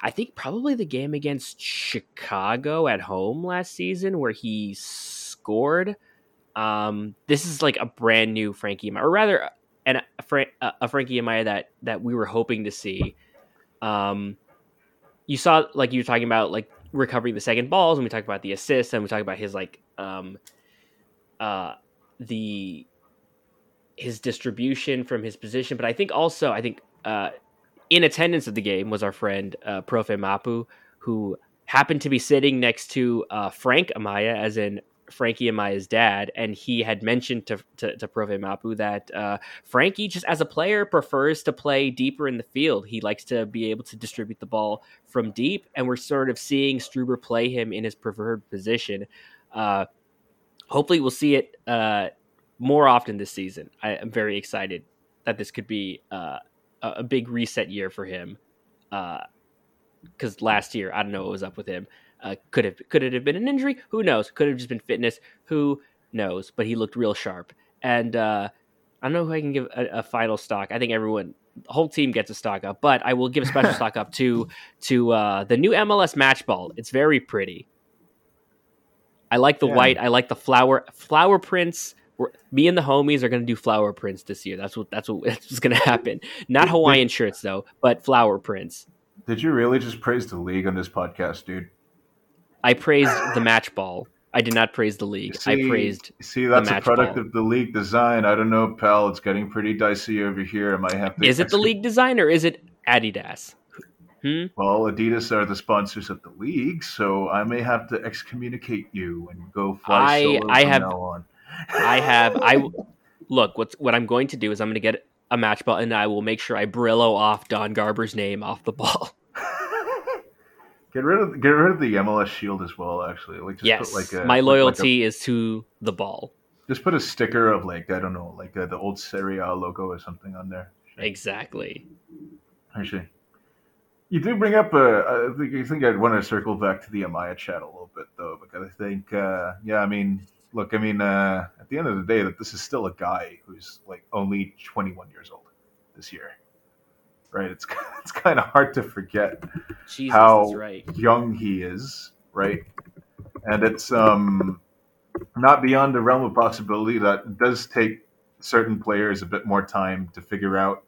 I think probably the game against Chicago at home last season where he scored. Um, this is like a brand new Frankie Amaya, or rather, an, a, a Frankie Amaya that that we were hoping to see. Um, you saw like you were talking about like recovering the second balls, and we talked about the assists, and we talked about his like um, uh, the his distribution from his position, but I think also I think uh, in attendance of the game was our friend uh, Profe Mapu, who happened to be sitting next to uh, Frank Amaya, as in Frankie Amaya's dad, and he had mentioned to to, to Profe Mapu that uh, Frankie, just as a player, prefers to play deeper in the field. He likes to be able to distribute the ball from deep, and we're sort of seeing Struber play him in his preferred position. Uh, hopefully, we'll see it uh, more often this season. I am very excited that this could be uh, a big reset year for him. Because uh, last year, I don't know what was up with him. Uh, could have could it have been an injury? Who knows? Could have just been fitness. Who knows? But he looked real sharp. And uh, I don't know who I can give a, a, final stock. I think everyone, the whole team gets a stock up. But I will give a special [LAUGHS] stock up to to uh, the new MLS match ball. It's very pretty. I like the yeah. white. I like the flower flower prints we're, me and the homies are going to do flower prints this year. That's what that's what [LAUGHS] what's going to happen. Not Hawaiian shirts though, but flower prints. Did you really just praise the league on this podcast, dude? I praised [SIGHS] the match ball. I did not praise the league. See, I praised. See, that's a product ball. of the league design. I don't know, pal. It's getting pretty dicey over here. I might have to. Is it the league design or is it Adidas? Hmm? Well, Adidas are the sponsors of the league, so I may have to excommunicate you and go fly I, solo I from have, now on. I have I [LAUGHS] look what's what I'm going to do is I'm going to get a match ball and I will make sure I Brillo off Don Garber's name off the ball. [LAUGHS] get rid of get rid of the MLS shield as well. Actually, like just yes, put like a, my loyalty like a, is to the ball. Just put a sticker of like I don't know, like uh, the old Serie A logo or something on there. Exactly. Actually, you do bring up. Uh, I think I think I'd want to circle back to the Amaya chat a little bit though, because I think, uh, yeah, I mean, look, I mean, uh, at the end of the day, that this is still a guy who's like only 21 years old this year, right? It's [LAUGHS] it's kind of hard to forget Jesus, how right. young he is, right? And it's um, not beyond the realm of possibility that it does take certain players a bit more time to figure out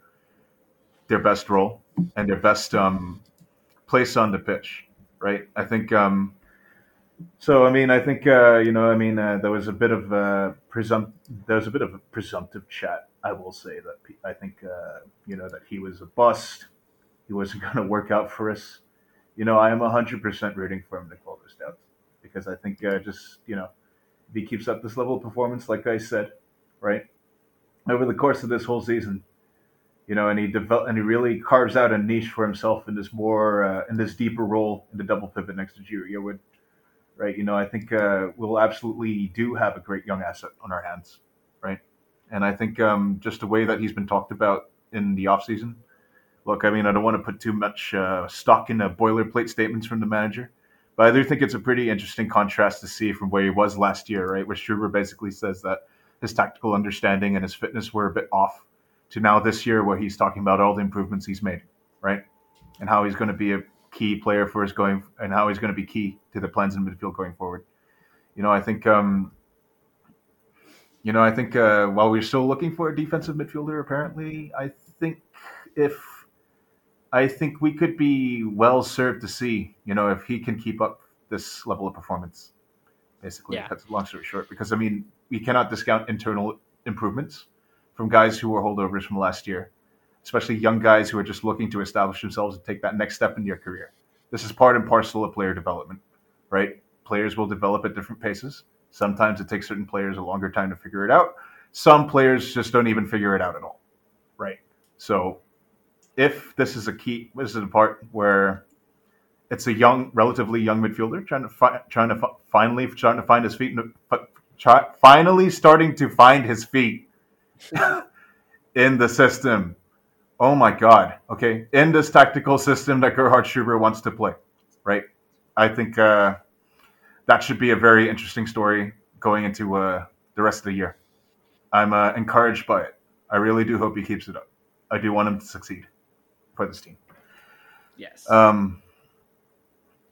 their best role and their best um, place on the pitch, right? I think um, so I mean, I think uh, you know, I mean, uh, there was a bit of uh, presumpt there was a bit of a presumptive chat. I will say that I think uh, you know that he was a bust. He wasn't [LAUGHS] going to work out for us. You know, I am hundred percent rooting for him to call this out because I think uh, just you know, if he keeps up this level of performance, like I said, right, over the course of this whole season, you know, and he develop and he really carves out a niche for himself in this more uh, in this deeper role in the double pivot next to Yearwood right? You know, I think uh, we'll absolutely do have a great young asset on our hands, right? And I think um, just the way that he's been talked about in the offseason, look, I mean, I don't want to put too much uh, stock in the boilerplate statements from the manager, but I do think it's a pretty interesting contrast to see from where he was last year, right? Where Struber basically says that his tactical understanding and his fitness were a bit off to now this year where he's talking about all the improvements he's made, right? And how he's going to be a key player for us going and how he's going to be key to the plans in midfield going forward. You know, I think um, you know, I think uh, while we're still looking for a defensive midfielder, apparently, I think if I think we could be well served to see, you know, if he can keep up this level of performance. Basically, Yeah. that's long story short. Because I mean, we cannot discount internal improvements from guys who were holdovers from last year, especially young guys who are just looking to establish themselves and take that next step in their career. This is part and parcel of player development, right? Players will develop at different paces. Sometimes it takes certain players a longer time to figure it out. Some players just don't even figure it out at all, right? So, if this is a key, this is a part where it's a young, relatively young midfielder trying to fi- trying to fi- finally trying to find his feet, finally starting to find his feet [LAUGHS] in the system. Oh my God! Okay, in this tactical system that Gerhard Struber wants to play, right? I think uh, that should be a very interesting story going into uh, the rest of the year. I'm uh, encouraged by it. I really do hope he keeps it up. I do want him to succeed for this team. Yes. Um,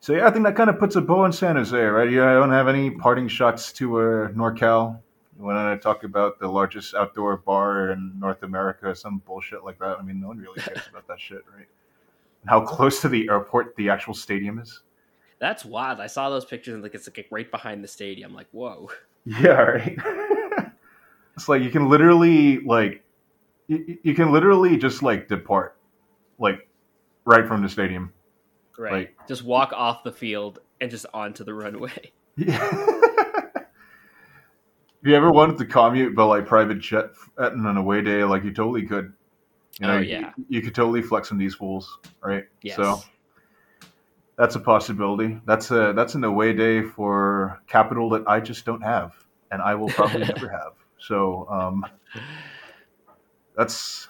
so yeah, I think that kind of puts a bow on San Jose, right? Yeah, I don't have any parting shots to uh, NorCal. When I talk about the largest outdoor bar in North America, some bullshit like that. I mean, no one really cares about that shit, right? And how close to the airport the actual stadium is. That's wild. I saw those pictures and like it's like right behind the stadium. Like, whoa. [LAUGHS] Yeah, right. [LAUGHS] it's like you can literally like you, you can literally just like depart like right from the stadium. Right. Like- just walk off the field and just onto the runway. [LAUGHS] If you ever wanted to commute by like private jet at an away day, like you totally could. You know, Oh, yeah. you, could totally flex on these fools, right? Yes. So that's a possibility. That's a that's an away day for capital that I just don't have, and I will probably [LAUGHS] never have. So um, let's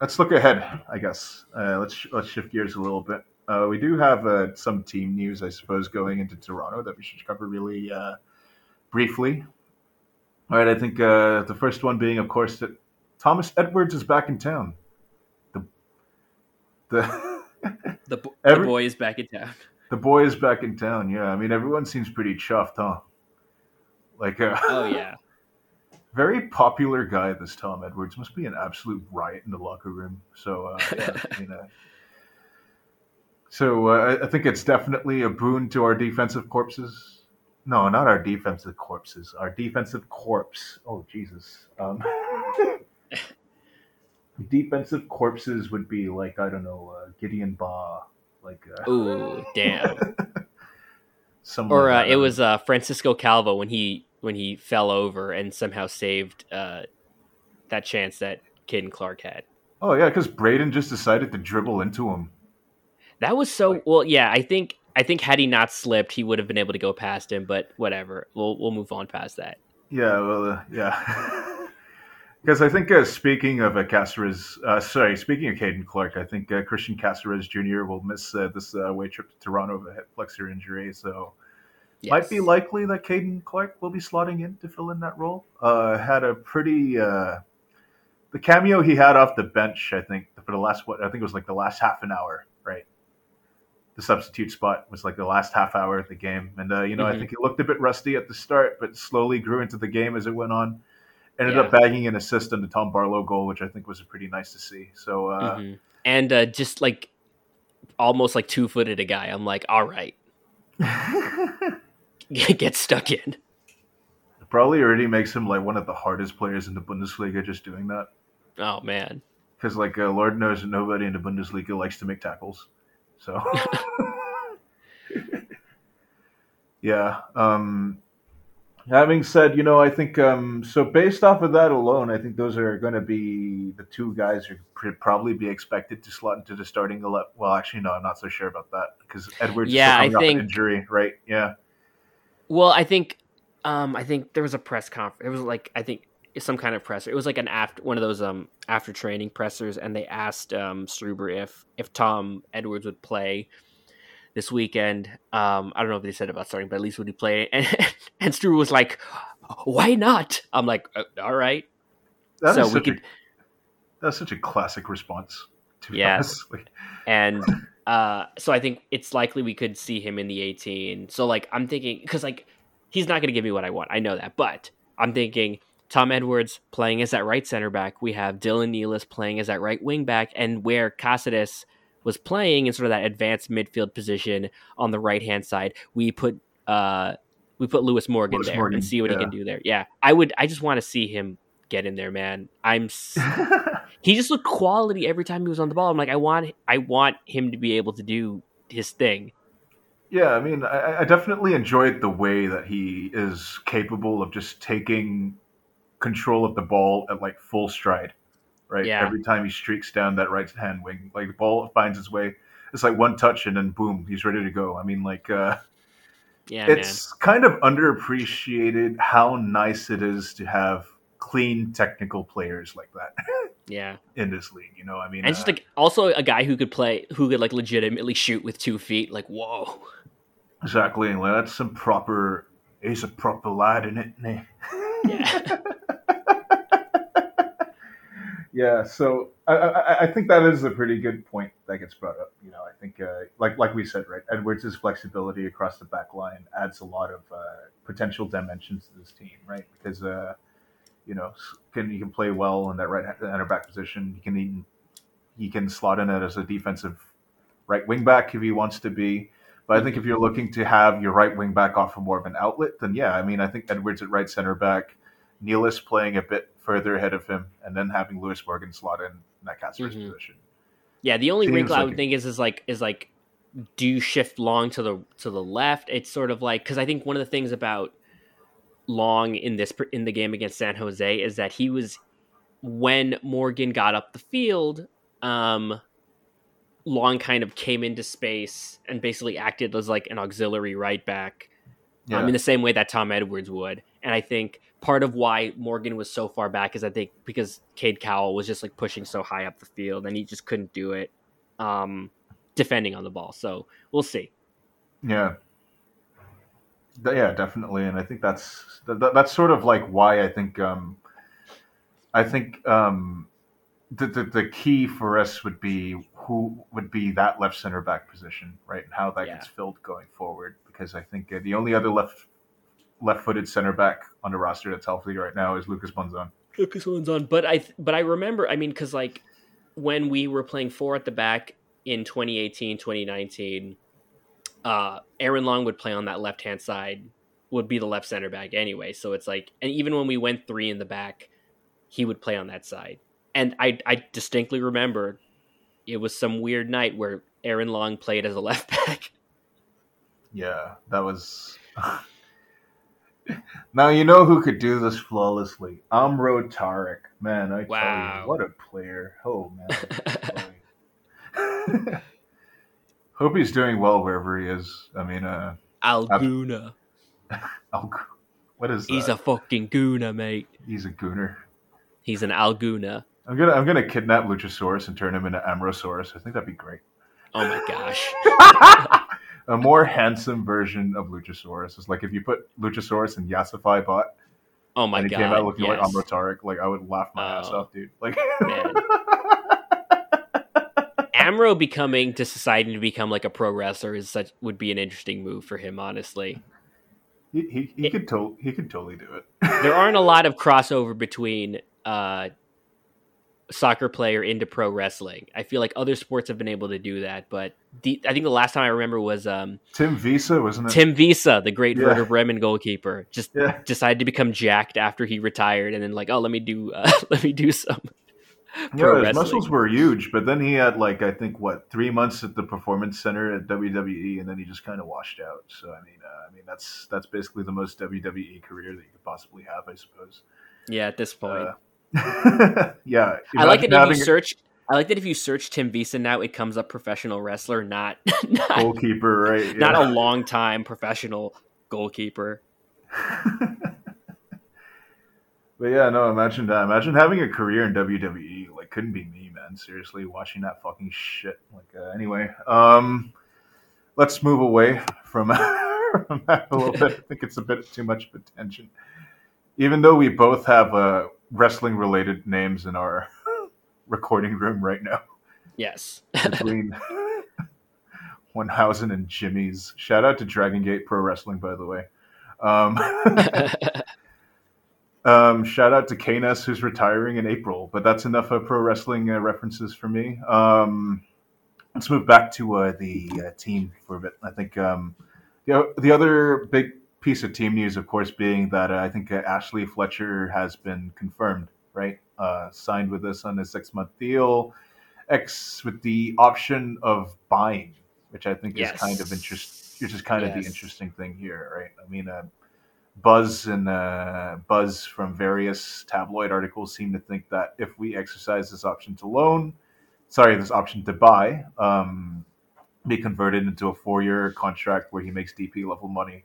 let's look ahead. I guess uh, let's let's shift gears a little bit. Uh, we do have uh, some team news, I suppose, going into Toronto that we should cover really uh, briefly. All right, I think uh, the first one being, of course, that Thomas Edwards is back in town. The the The, bo- Every- the boy is back in town. the boy is back in town. Yeah, I mean everyone seems pretty chuffed, huh? Like, uh, Oh yeah. [LAUGHS] very popular guy. This Tom Edwards must be an absolute riot in the locker room. So, uh, yeah, [LAUGHS] you know. So uh, I- I think it's definitely a boon to our defensive corpses. No, not our defensive corpses. Our defensive corpse. Oh Jesus. Um, [LAUGHS] defensive corpses would be like I don't know uh, Gideon Baah, like uh, Ooh, damn. [LAUGHS] someone Or uh, it was uh, Francisco Calvo when he when he fell over and somehow saved uh, that chance that Caden Clark had. Oh yeah, because Braden just decided to dribble into him. That was so well. Yeah, I think I think had he not slipped, he would have been able to go past him. But whatever, we'll we'll move on past that. Yeah, well, uh, yeah. [LAUGHS] Because I think, uh, speaking of uh, Casseres, uh, sorry, speaking of Caden Clark, I think uh, Cristian Casseres Jr. will miss uh, this uh, away trip to Toronto with a hip flexor injury. So might be likely that Caden Clark will be slotting in to fill in that role. Uh, had a pretty uh, the cameo he had off the bench. I think for the last what I think it was like the last half an hour? The substitute spot was like the last half hour of the game, and uh, you know I Mhm. think he looked a bit rusty at the start, but slowly grew into the game as it went on. Ended Yeah. up bagging an assist on the Tom Barlow goal, which I think was pretty nice to see. So uh, Mhm. and uh, just like almost like two footed a guy. I'm like, all right, [LAUGHS] get stuck in. probably already makes him like one of the hardest players in the Bundesliga just doing that. Oh man, because like uh, Lord knows nobody in the Bundesliga likes to make tackles. So [LAUGHS] [LAUGHS] yeah. Um, having said, you know, I think um, so. Based off of that alone, I think those are going to be the two guys who could probably be expected to slot into the starting eleven. Well, actually, no, I'm not so sure about that because Edwards Yeah, I is coming off think- injury, right? Yeah. Well, I think, um, I think there was a press conference. It was like I think some kind of presser. It was like an after one of those um after training pressers, and they asked um Struber if if Tom Edwards would play this weekend. Um, I don't know if they said about starting, but at least would he play? [LAUGHS] And and Struber was like, "Why not?" I'm like, uh, "All right." That so we could, a, that's such a classic response. To be Yeah. honest. [LAUGHS] And uh, so I think it's likely we could see him in the 18. So like I'm thinking because like he's not going to give me what I want. I know that, but I'm thinking Tom Edwards playing as that right center back. We have Dylan Nealis playing as that right wing back, and where Casseres was playing in sort of that advanced midfield position on the right hand side, we put uh we put Lewis Morgan Lewis there Morgan, and see what yeah. he can do there. Yeah, I would. I just want to see him get in there, man. I'm. s- [LAUGHS] he just looked quality every time he was on the ball. I'm like, I want, I want him to be able to do his thing. Yeah, I mean, I, I definitely enjoyed the way that he is capable of just taking control of the ball at like full stride, right? Yeah. Every time he streaks down that right hand wing, like the ball finds its way. It's like one touch and then boom, he's ready to go. I mean, like, uh, Yeah, it's kind of underappreciated how nice it is to have clean technical players like that. [LAUGHS] Yeah, in this league. You know, I mean, and just uh, like also a guy who could play, who could like legitimately shoot with two feet. Like, whoa. exactly, and like, that's some proper. He's a proper lad, in it? [LAUGHS] Yeah. Yeah, so I, I, I think that is a pretty good point that gets brought up. You know, I think uh, like like we said, right, Edwards' flexibility across the back line adds a lot of uh, potential dimensions to this team, right? Because uh, you know, can he can play well in that right center back position. He can even, he can slot in it as a defensive right wing back if he wants to be. But I think if you're looking to have your right wing back offer more of an outlet, then yeah, I mean, I think Edwards at right center back, Nealis playing a bit further ahead of him, and then having Lewis Morgan slot in that Mhm. position. Yeah, the only Seems wrinkle I would a- think is is like is like do you shift long to the to the left? It's sort of like because I think one of the things about Long in this in the game against San Jose is that he was when Morgan got up the field, um, Long kind of came into space and basically acted as like an auxiliary right back Yeah, um, in the same way that Tom Edwards would. And I think part of why Morgan was so far back is I think because Cade Cowell was just like pushing so high up the field and he just couldn't do it um, defending on the ball. So we'll see. yeah, yeah, definitely. And I think that's that, that- that's sort of like why I think um, I think um, the, the the key for us would be who would be that left center back position, right, and how that Yeah. gets filled going forward. Because I think uh, the only other left left-footed center back on the roster that's healthy right now is Lucas Monzón. Lucas one's on, but I but I remember. I mean, because like when we were playing four at the back in 2018, 2019, uh, Aaron Long would play on that left hand side, would be the left center back anyway. So it's like, and even when we went three in the back, he would play on that side. And I I distinctly remember it was some weird night where Aaron Long played as a [LAUGHS] left back. Yeah, that was. Now you know who could do this flawlessly. Amro Tarek, man. I Wow. tell you, what a player! Oh man. [LAUGHS] Hope he's doing well wherever he is. I mean, uh, Alguna. [LAUGHS] I'll, what is He's a fucking Guna, mate. he's a gooner. He's an Alguna. I'm gonna I'm gonna kidnap Luchasaurus and turn him into Amrosaurus. I think that'd be great. Oh my gosh. [LAUGHS] a more handsome version of Luchasaurus is like if you put Luchasaurus and Yasify bot Oh my god. and he god. came out looking like yes. Amro Tarek, like I would laugh my ass Oh, off, dude. Like. [LAUGHS] Amro becoming to society to become like a pro wrestler is such would be an interesting move for him, honestly. he he, he could to- he could totally do it. There aren't a lot of crossover between uh soccer player into pro wrestling. I feel like other sports have been able to do that, but the, I think the last time I remember was um, Tim Wiese wasn't it? Tim Wiese, the great Yeah. Werder Bremen goalkeeper, just Yeah. decided to become jacked after he retired, and then like, oh, let me do uh, [LAUGHS] let me do some Yeah, pro his wrestling. muscles were huge, but then he had like I think what three months at the performance center at WWE, and then he just kind of washed out. So I mean, uh, I mean that's that's basically the most WWE career that you could possibly have, I suppose. Yeah, at this point. Uh, [LAUGHS] yeah, I like that if you search. I like that if you search Tim Wiese now, it comes up professional wrestler, not [LAUGHS] not, goalkeeper, right? [LAUGHS] not a long time professional goalkeeper. but yeah, no, imagine that. Imagine having a career in WWE. Like, couldn't be me, man. Seriously, watching that fucking shit. Like, uh, anyway, um, let's move away from, from that a little bit. I think it's a bit too much of a tangent. Even though we both have uh, wrestling-related names in our [LAUGHS] recording room right now, Yes, between [LAUGHS] One and Jimmy's. Shout out to Dragon Gate Pro Wrestling, by the way. Um, [LAUGHS] Um, shout out to Kanes, who's retiring in April, but that's enough of pro wrestling uh, references for me. Um, let's move back to uh, the uh, team for a bit. I think um, the the other big piece of team news, of course, being that uh, I think uh, Ashley Fletcher has been confirmed, right? Uh, signed with us on a six month deal, X with the option of buying, which I think Yes. is kind of interest, which is kind of the interesting thing here, right? I mean, uh, Buzz and uh, Buzz from various tabloid articles seem to think that if we exercise this option to loan, sorry, this option to buy, um, be converted into a four year contract where he makes DP level money.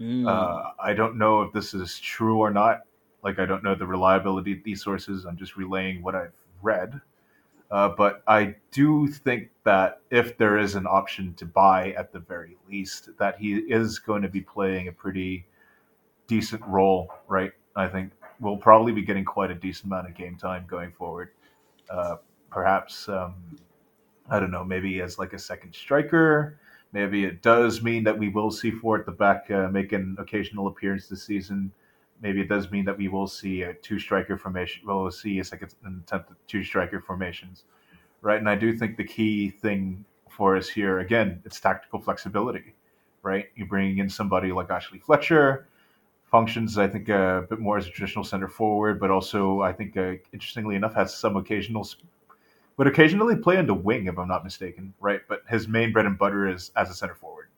Mm. Uh, I don't know if this is true or not. Like, I don't know the reliability of these sources. I'm just relaying what I've read. Uh, but I do think that if there is an option to buy at the very least, that he is going to be playing a pretty decent role, right? I think we'll probably be getting quite a decent amount of game time going forward. Uh, perhaps, um, I don't know, maybe as like a second striker. Maybe it does mean that we will see Four at the back uh, make an occasional appearance this season. Maybe it does mean that we will see a two striker formation. We'll see a second attempt at two striker formations, right? And I do think the key thing for us here, again, it's tactical flexibility, right? You're bringing in somebody like Ashley Fletcher, functions I think a bit more as a traditional center forward, but also I think uh, interestingly enough has some occasional would occasionally play in the wing if I'm not mistaken, right? But his main bread and butter is as a center forward.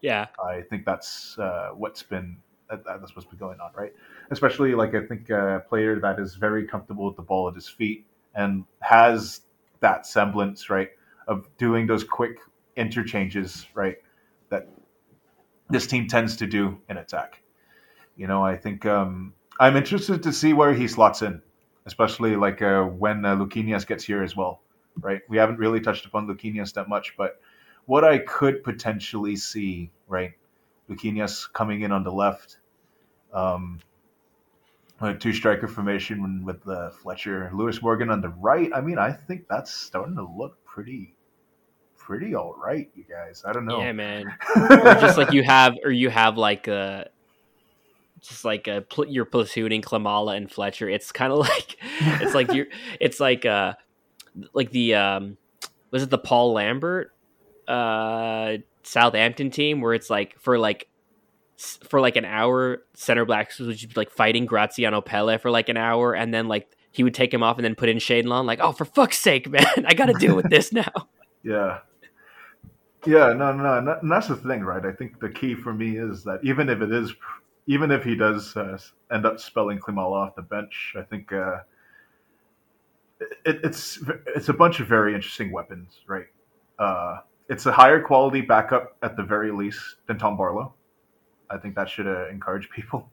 yeah. I think that's uh, what's been that, that's what's been going on, right? Especially like I think a player that is very comfortable with the ball at his feet and has that semblance, right, of doing those quick interchanges, right, that this team tends to do in attack. You know, I think um, I'm interested to see where he slots in, especially like uh, when uh, Luquinhas gets here as well, right? We haven't really touched upon Luquinhas that much, but what I could potentially see, right? Luquinhas coming in on the left, um, a two striker formation with uh, Fletcher, Lewis Morgan on the right. I mean, I think that's starting to look pretty, pretty all right, you guys. I don't know. Yeah, man. [LAUGHS] or just like you have, or you have like a, just like a pl- you're platooning Klimala and Fletcher. It's kind of [LAUGHS] like, it's like you're, [LAUGHS] it's like uh, like the um, was it the Paul Lambert, uh, Southampton team where it's like for like. For like an hour, center blacks would just be like fighting Graziano Pelle for like an hour, and then like he would take him off and then put in Shane Long. Like, oh, for fuck's sake, [LAUGHS] man, I got to deal with this now. Yeah. Yeah, no, no, no, and that's the thing, right? I think the key for me is that even if it is, even if he does uh, end up spelling Klimala off the bench, I think uh, it, it's it's a bunch of very interesting weapons, right? Uh, it's a higher quality backup at the very least than Tom Barlow. I think that should uh, encourage people.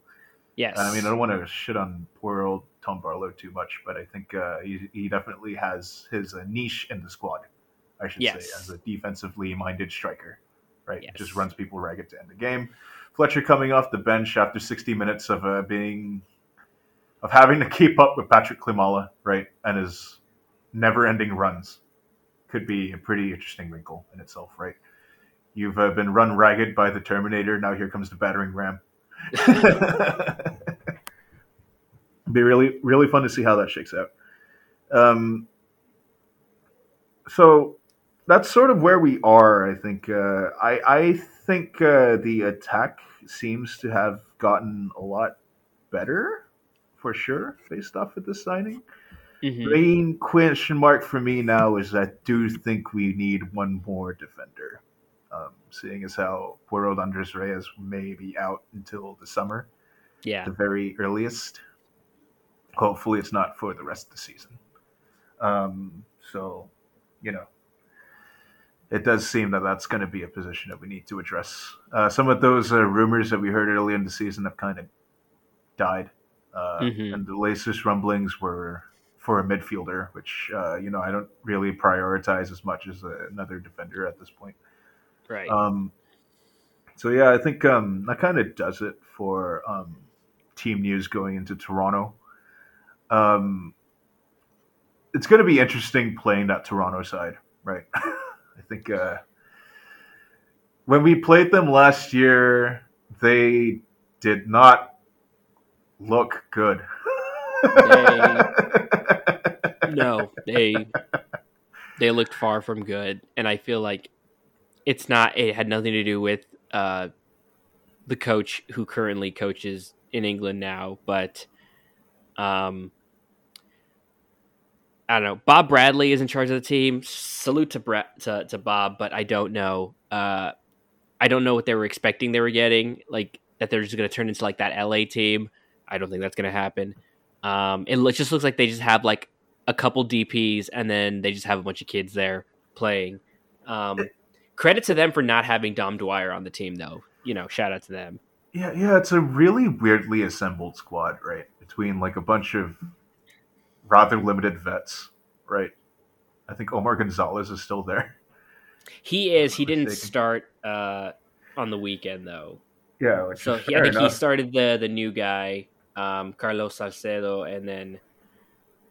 Yes, I mean, I don't want to shit on poor old Tom Barlow too much, but I think uh, he, he definitely has his uh, niche in the squad. I should Yes. say, as a defensively minded striker, right? Yes. Just runs people ragged to end the game. Fletcher coming off the bench after 60 minutes of uh, being of having to keep up with Patryk Klimala, right, and his never-ending runs could be a pretty interesting wrinkle in itself, right? You've uh, been run ragged by the Terminator. Now here comes the battering ram. [LAUGHS] be really really fun to see how that shakes out. Um, so that's sort of where we are. I think. Uh, I I think uh, the attack seems to have gotten a lot better, for sure, based off of this signing. Mhm. Main question mark for me now is I do think we need one more defender. Um, seeing as how Puerto Andres Reyes may be out until the summer yeah, the very earliest. Hopefully, it's not for the rest of the season. Um, so, you know, it does seem that that's going to be a position that we need to address. Uh, some of those uh, rumors that we heard early in the season have kind of died, uh, Mhm. and the latest rumblings were for a midfielder, which uh, you know I don't really prioritize as much as uh, another defender at this point. right. Um, so yeah, I think um, that kind of does it for um, team news going into Toronto. Um, it's going to be interesting playing that Toronto side, right? [LAUGHS] I think uh, when we played them last year, they did not look good. no, they they looked far from good, and I feel like it's not. It had nothing to do with uh, the coach who currently coaches in England now, but um, I don't know. Bob Bradley is in charge of the team. Salute to Bra- to, to Bob, but I don't know. Uh, I don't know what they were expecting they were getting. Like that they're just going to turn into like that LA team. I don't think that's going to happen. Um, it just looks like they just have like a couple DPS and then they just have a bunch of kids there playing. Um, credit to them for not having Dom Dwyer on the team, though. You know, shout out to them. Yeah, yeah, it's a really weirdly assembled squad, right? Between like a bunch of rather limited vets, right? I think Omar Gonzalez is still there. He is. He didn't start uh, on the weekend though. Yeah, so he, I think enough. he started the the new guy, um, Carlos Salcedo, and then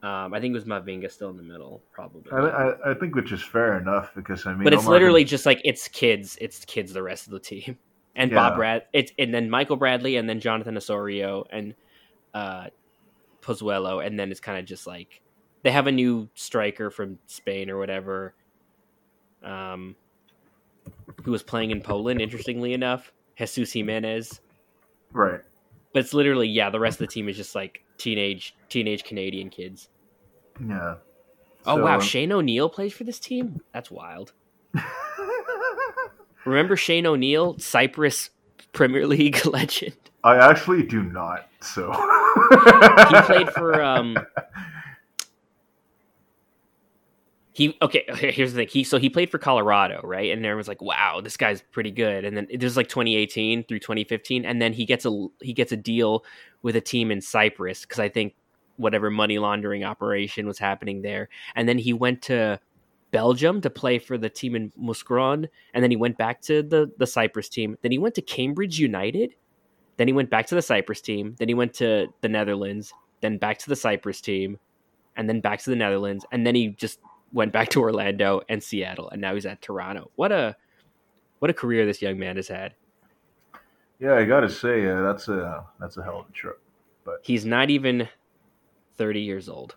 um, I think it was Mavinga still in the middle, probably. I, I, I, think which is fair enough because I mean, but it's Omar literally just like it's kids, it's kids, the rest of the team, [LAUGHS] and yeah. Bob Brad, it's and then Michael Bradley, and then Jonathan Osorio, and uh, Pozuelo, and then it's kind of just like they have a new striker from Spain or whatever, um, who was playing in Poland. Interestingly enough, Jesus Jimenez, right? But it's literally yeah. The rest of the team is just like teenage teenage Canadian kids. Yeah. Oh so, wow, Shane O'Neill plays for this team. That's wild. [LAUGHS] Remember Shane O'Neill, Cyprus Premier League [LAUGHS] legend? I actually do not. So [LAUGHS] he played for um he okay here's the thing. He so he played for colorado right? And everyone's like wow this guy's pretty good. And then this is like 2018 through 2015 and then he gets a he gets a deal with a team in cyprus because i think whatever money laundering operation was happening there. And then he went to belgium to play for the team in Mouscron, and then he went back to the the cyprus team. Then he went to cambridge united then he went back to the Cyprus team. Then he went to the Netherlands. Then back to the Cyprus team, and then back to the Netherlands. And then he just went back to Orlando and Seattle, and now he's at Toronto. What a what a career this young man has had. Yeah, I gotta say uh, that's a that's a hell of a trip. But he's not even thirty years old.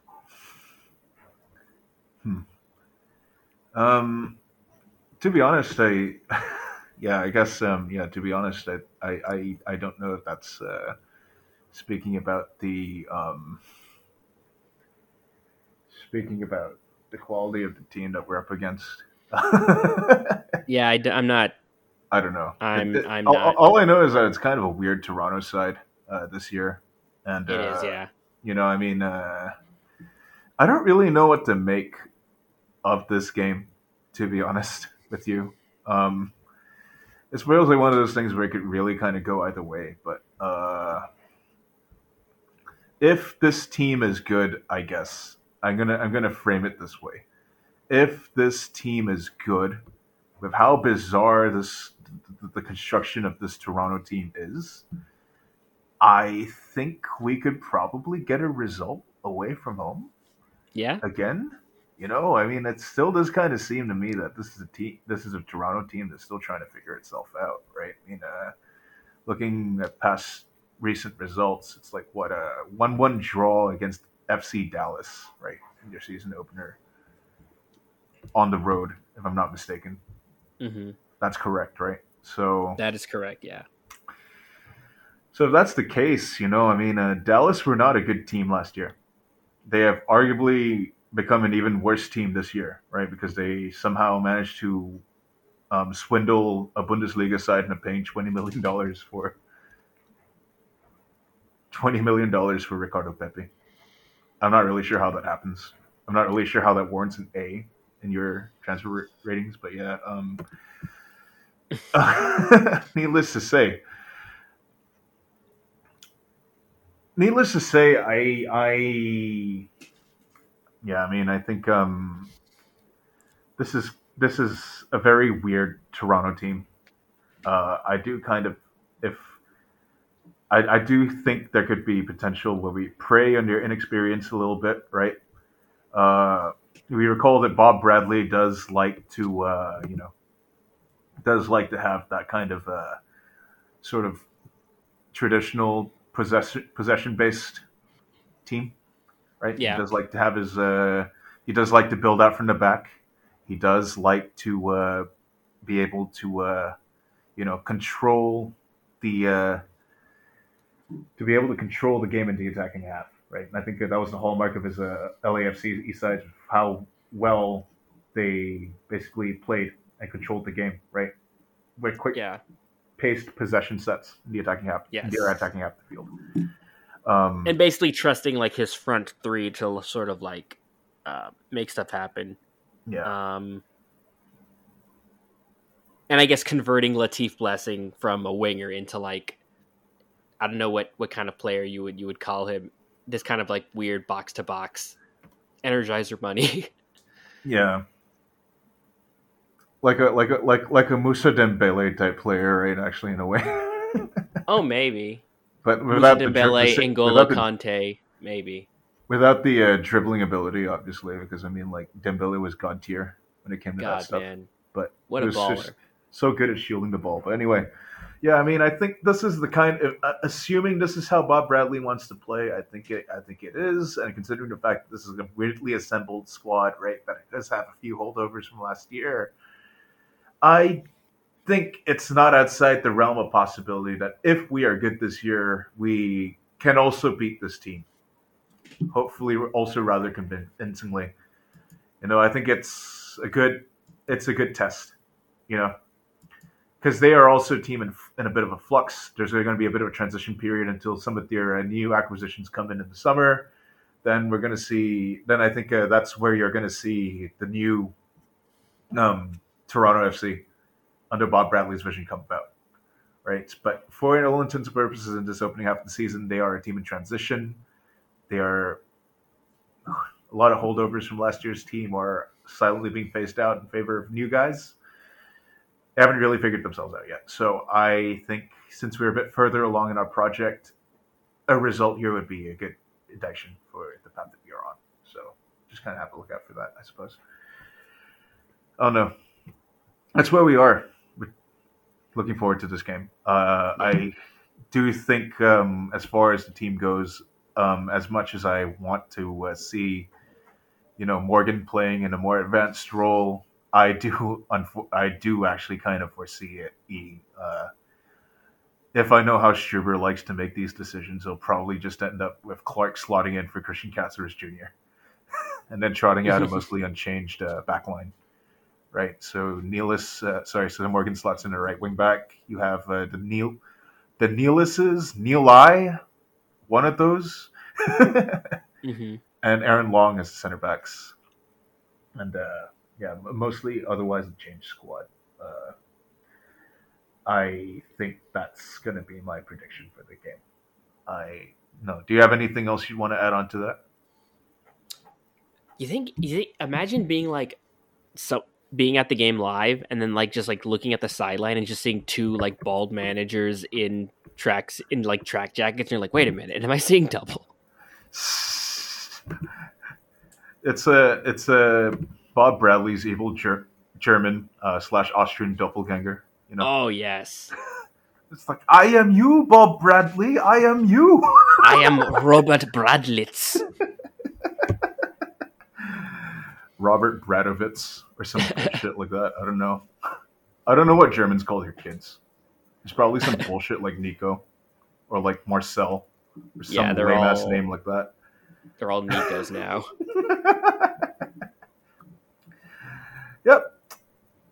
Hmm. Um, to be honest, I. [LAUGHS] yeah, I guess um, yeah. To be honest, I I I, don't know if that's uh, speaking about the um, speaking about the quality of the team that we're up against. [LAUGHS] yeah, I, am not. I don't know. I'm. It, I'm all, not. All I know is that it's kind of a weird Toronto side uh, this year, and it uh, is, Yeah. You know, I mean, uh, I don't really know what to make of this game, to be honest [LAUGHS] with you. Um, it's really one of those things where it could really kind of go either way. But uh, if this team is good, I guess I'm gonna I'm gonna frame it this way: if this team is good, with how bizarre this the, the construction of this Toronto team is, I think we could probably get a result away from home. Yeah. Again, you know, I mean, it still does kind of seem to me that this is a team, this is a Toronto team that's still trying to figure itself out, right? I mean, uh, looking at past recent results, it's like what a one-one draw against FC Dallas, right, in your season opener on the road, if I'm not mistaken. Mm-hmm. That's correct, right? So that is correct, yeah. So if that's the case, you know, I mean, uh, Dallas were not a good team last year. They have arguably become an even worse team this year, right? Because they somehow managed to um, swindle a Bundesliga side into paying twenty million dollars for twenty million dollars for Ricardo Pepi. I'm not really sure how that happens. I'm not really sure how that warrants an A in your transfer ratings, but yeah. Um, [LAUGHS] needless to say, needless to say, I I yeah, I mean, I think um, this is this is a very weird Toronto team. Uh, I do kind of if I, I do think there could be potential where we prey on your inexperience a little bit, right? Uh, we recall that Bob Bradley does like to, uh, you know, does like to have that kind of uh, sort of traditional possession possession based team right? Yeah. He does like to have his. Uh, he does like to build out from the back. He does like to uh, be able to, uh, you know, control the uh, to be able to control the game in the attacking half, right? And I think that, that was the hallmark of his uh, LAFC East Side, how well they basically played and controlled the game, right? With quick, Yeah. paced possession sets in the attacking half, Yes. the attacking half of the field. Um, And basically trusting like his front three to sort of like uh, make stuff happen. yeah, Um, and I guess converting Latif Blessing from a winger into like I don't know what what kind of player you would you would call him. This kind of like weird box to box energizer money. [LAUGHS] yeah. Like a like a like like a Mousa Dembele type player, right? Actually, in a way, [LAUGHS] oh, maybe. But without the, Dembele, the, N'Golo Kanté, maybe. without the uh, dribbling ability, obviously, because I mean, like Dembele was god tier when it came to that stuff. man, But what a baller! so good at shielding the ball. But anyway, yeah, I mean, I think this is the kind of uh, assuming this is how Bob Bradley wants to play. I think it, I think it is, and considering the fact that this is a weirdly assembled squad, right, that does have a few holdovers from last year, I think it's not outside the realm of possibility that if we are good this year, we can also beat this team. Hopefully, also rather convincingly. You know, I think it's a good, it's a good test. You know, because they are also a team in, in a bit of a flux. There's going to be a bit of a transition period until some of their uh, new acquisitions come in in the summer. Then we're going to see. Then I think uh, that's where you're going to see the new um, Toronto FC under Bob Bradley's vision come about. Right, but for all intents and purposes, in this opening half of the season, they are a team in transition. They are [SIGHS] a lot of holdovers from last year's team are silently being phased out in favor of new guys they haven't really figured themselves out yet. So I think since we're a bit further along in our project, a result here would be a good indication for the path that we are on. So just kind of have to look out for that, I suppose. Oh no, that's where we are. Looking forward to this game. Uh, I do think, um, as far as the team goes, um, as much as I want to uh, see, you know, Morgan playing in a more advanced role I do, [LAUGHS] unfo- I do actually kind of foresee it. Uh, if I know how Struber likes to make these decisions, he'll probably just end up with Clark slotting in for Cristian Casseres Jr. [LAUGHS] and then trotting out a [LAUGHS] mostly unchanged uh, back line. Right, so Nealis, uh, sorry, so Morgan slots in the right wing back. You have uh, the Neil, the Nealises, Neil I, one of those, [LAUGHS] mm-hmm. and Aaron Long as the center backs, and uh, yeah, mostly otherwise a changed squad. Uh, I think that's going to be my prediction for the game. I no. Do you have anything else you want to add on to that? You think? You think? Imagine being like, so being at the game live, and then like just like looking at the sideline and just seeing two like bald managers in tracks in like track jackets, and you're like, wait a minute, am I seeing double? [LAUGHS] It's a it's a Bob Bradley's evil ger- German uh, slash Austrian doppelganger. You know, Oh yes, [LAUGHS] it's like I am you, Bob Bradley. I am you. [LAUGHS] I am Robert Bradlitz. Robert Bradovitz or some [LAUGHS] shit like that. I don't know. I don't know what Germans call their kids. It's probably some bullshit like Nico or like Marcel or some Yeah, lame ass name like that. They're all Nikos now. [LAUGHS] Yep.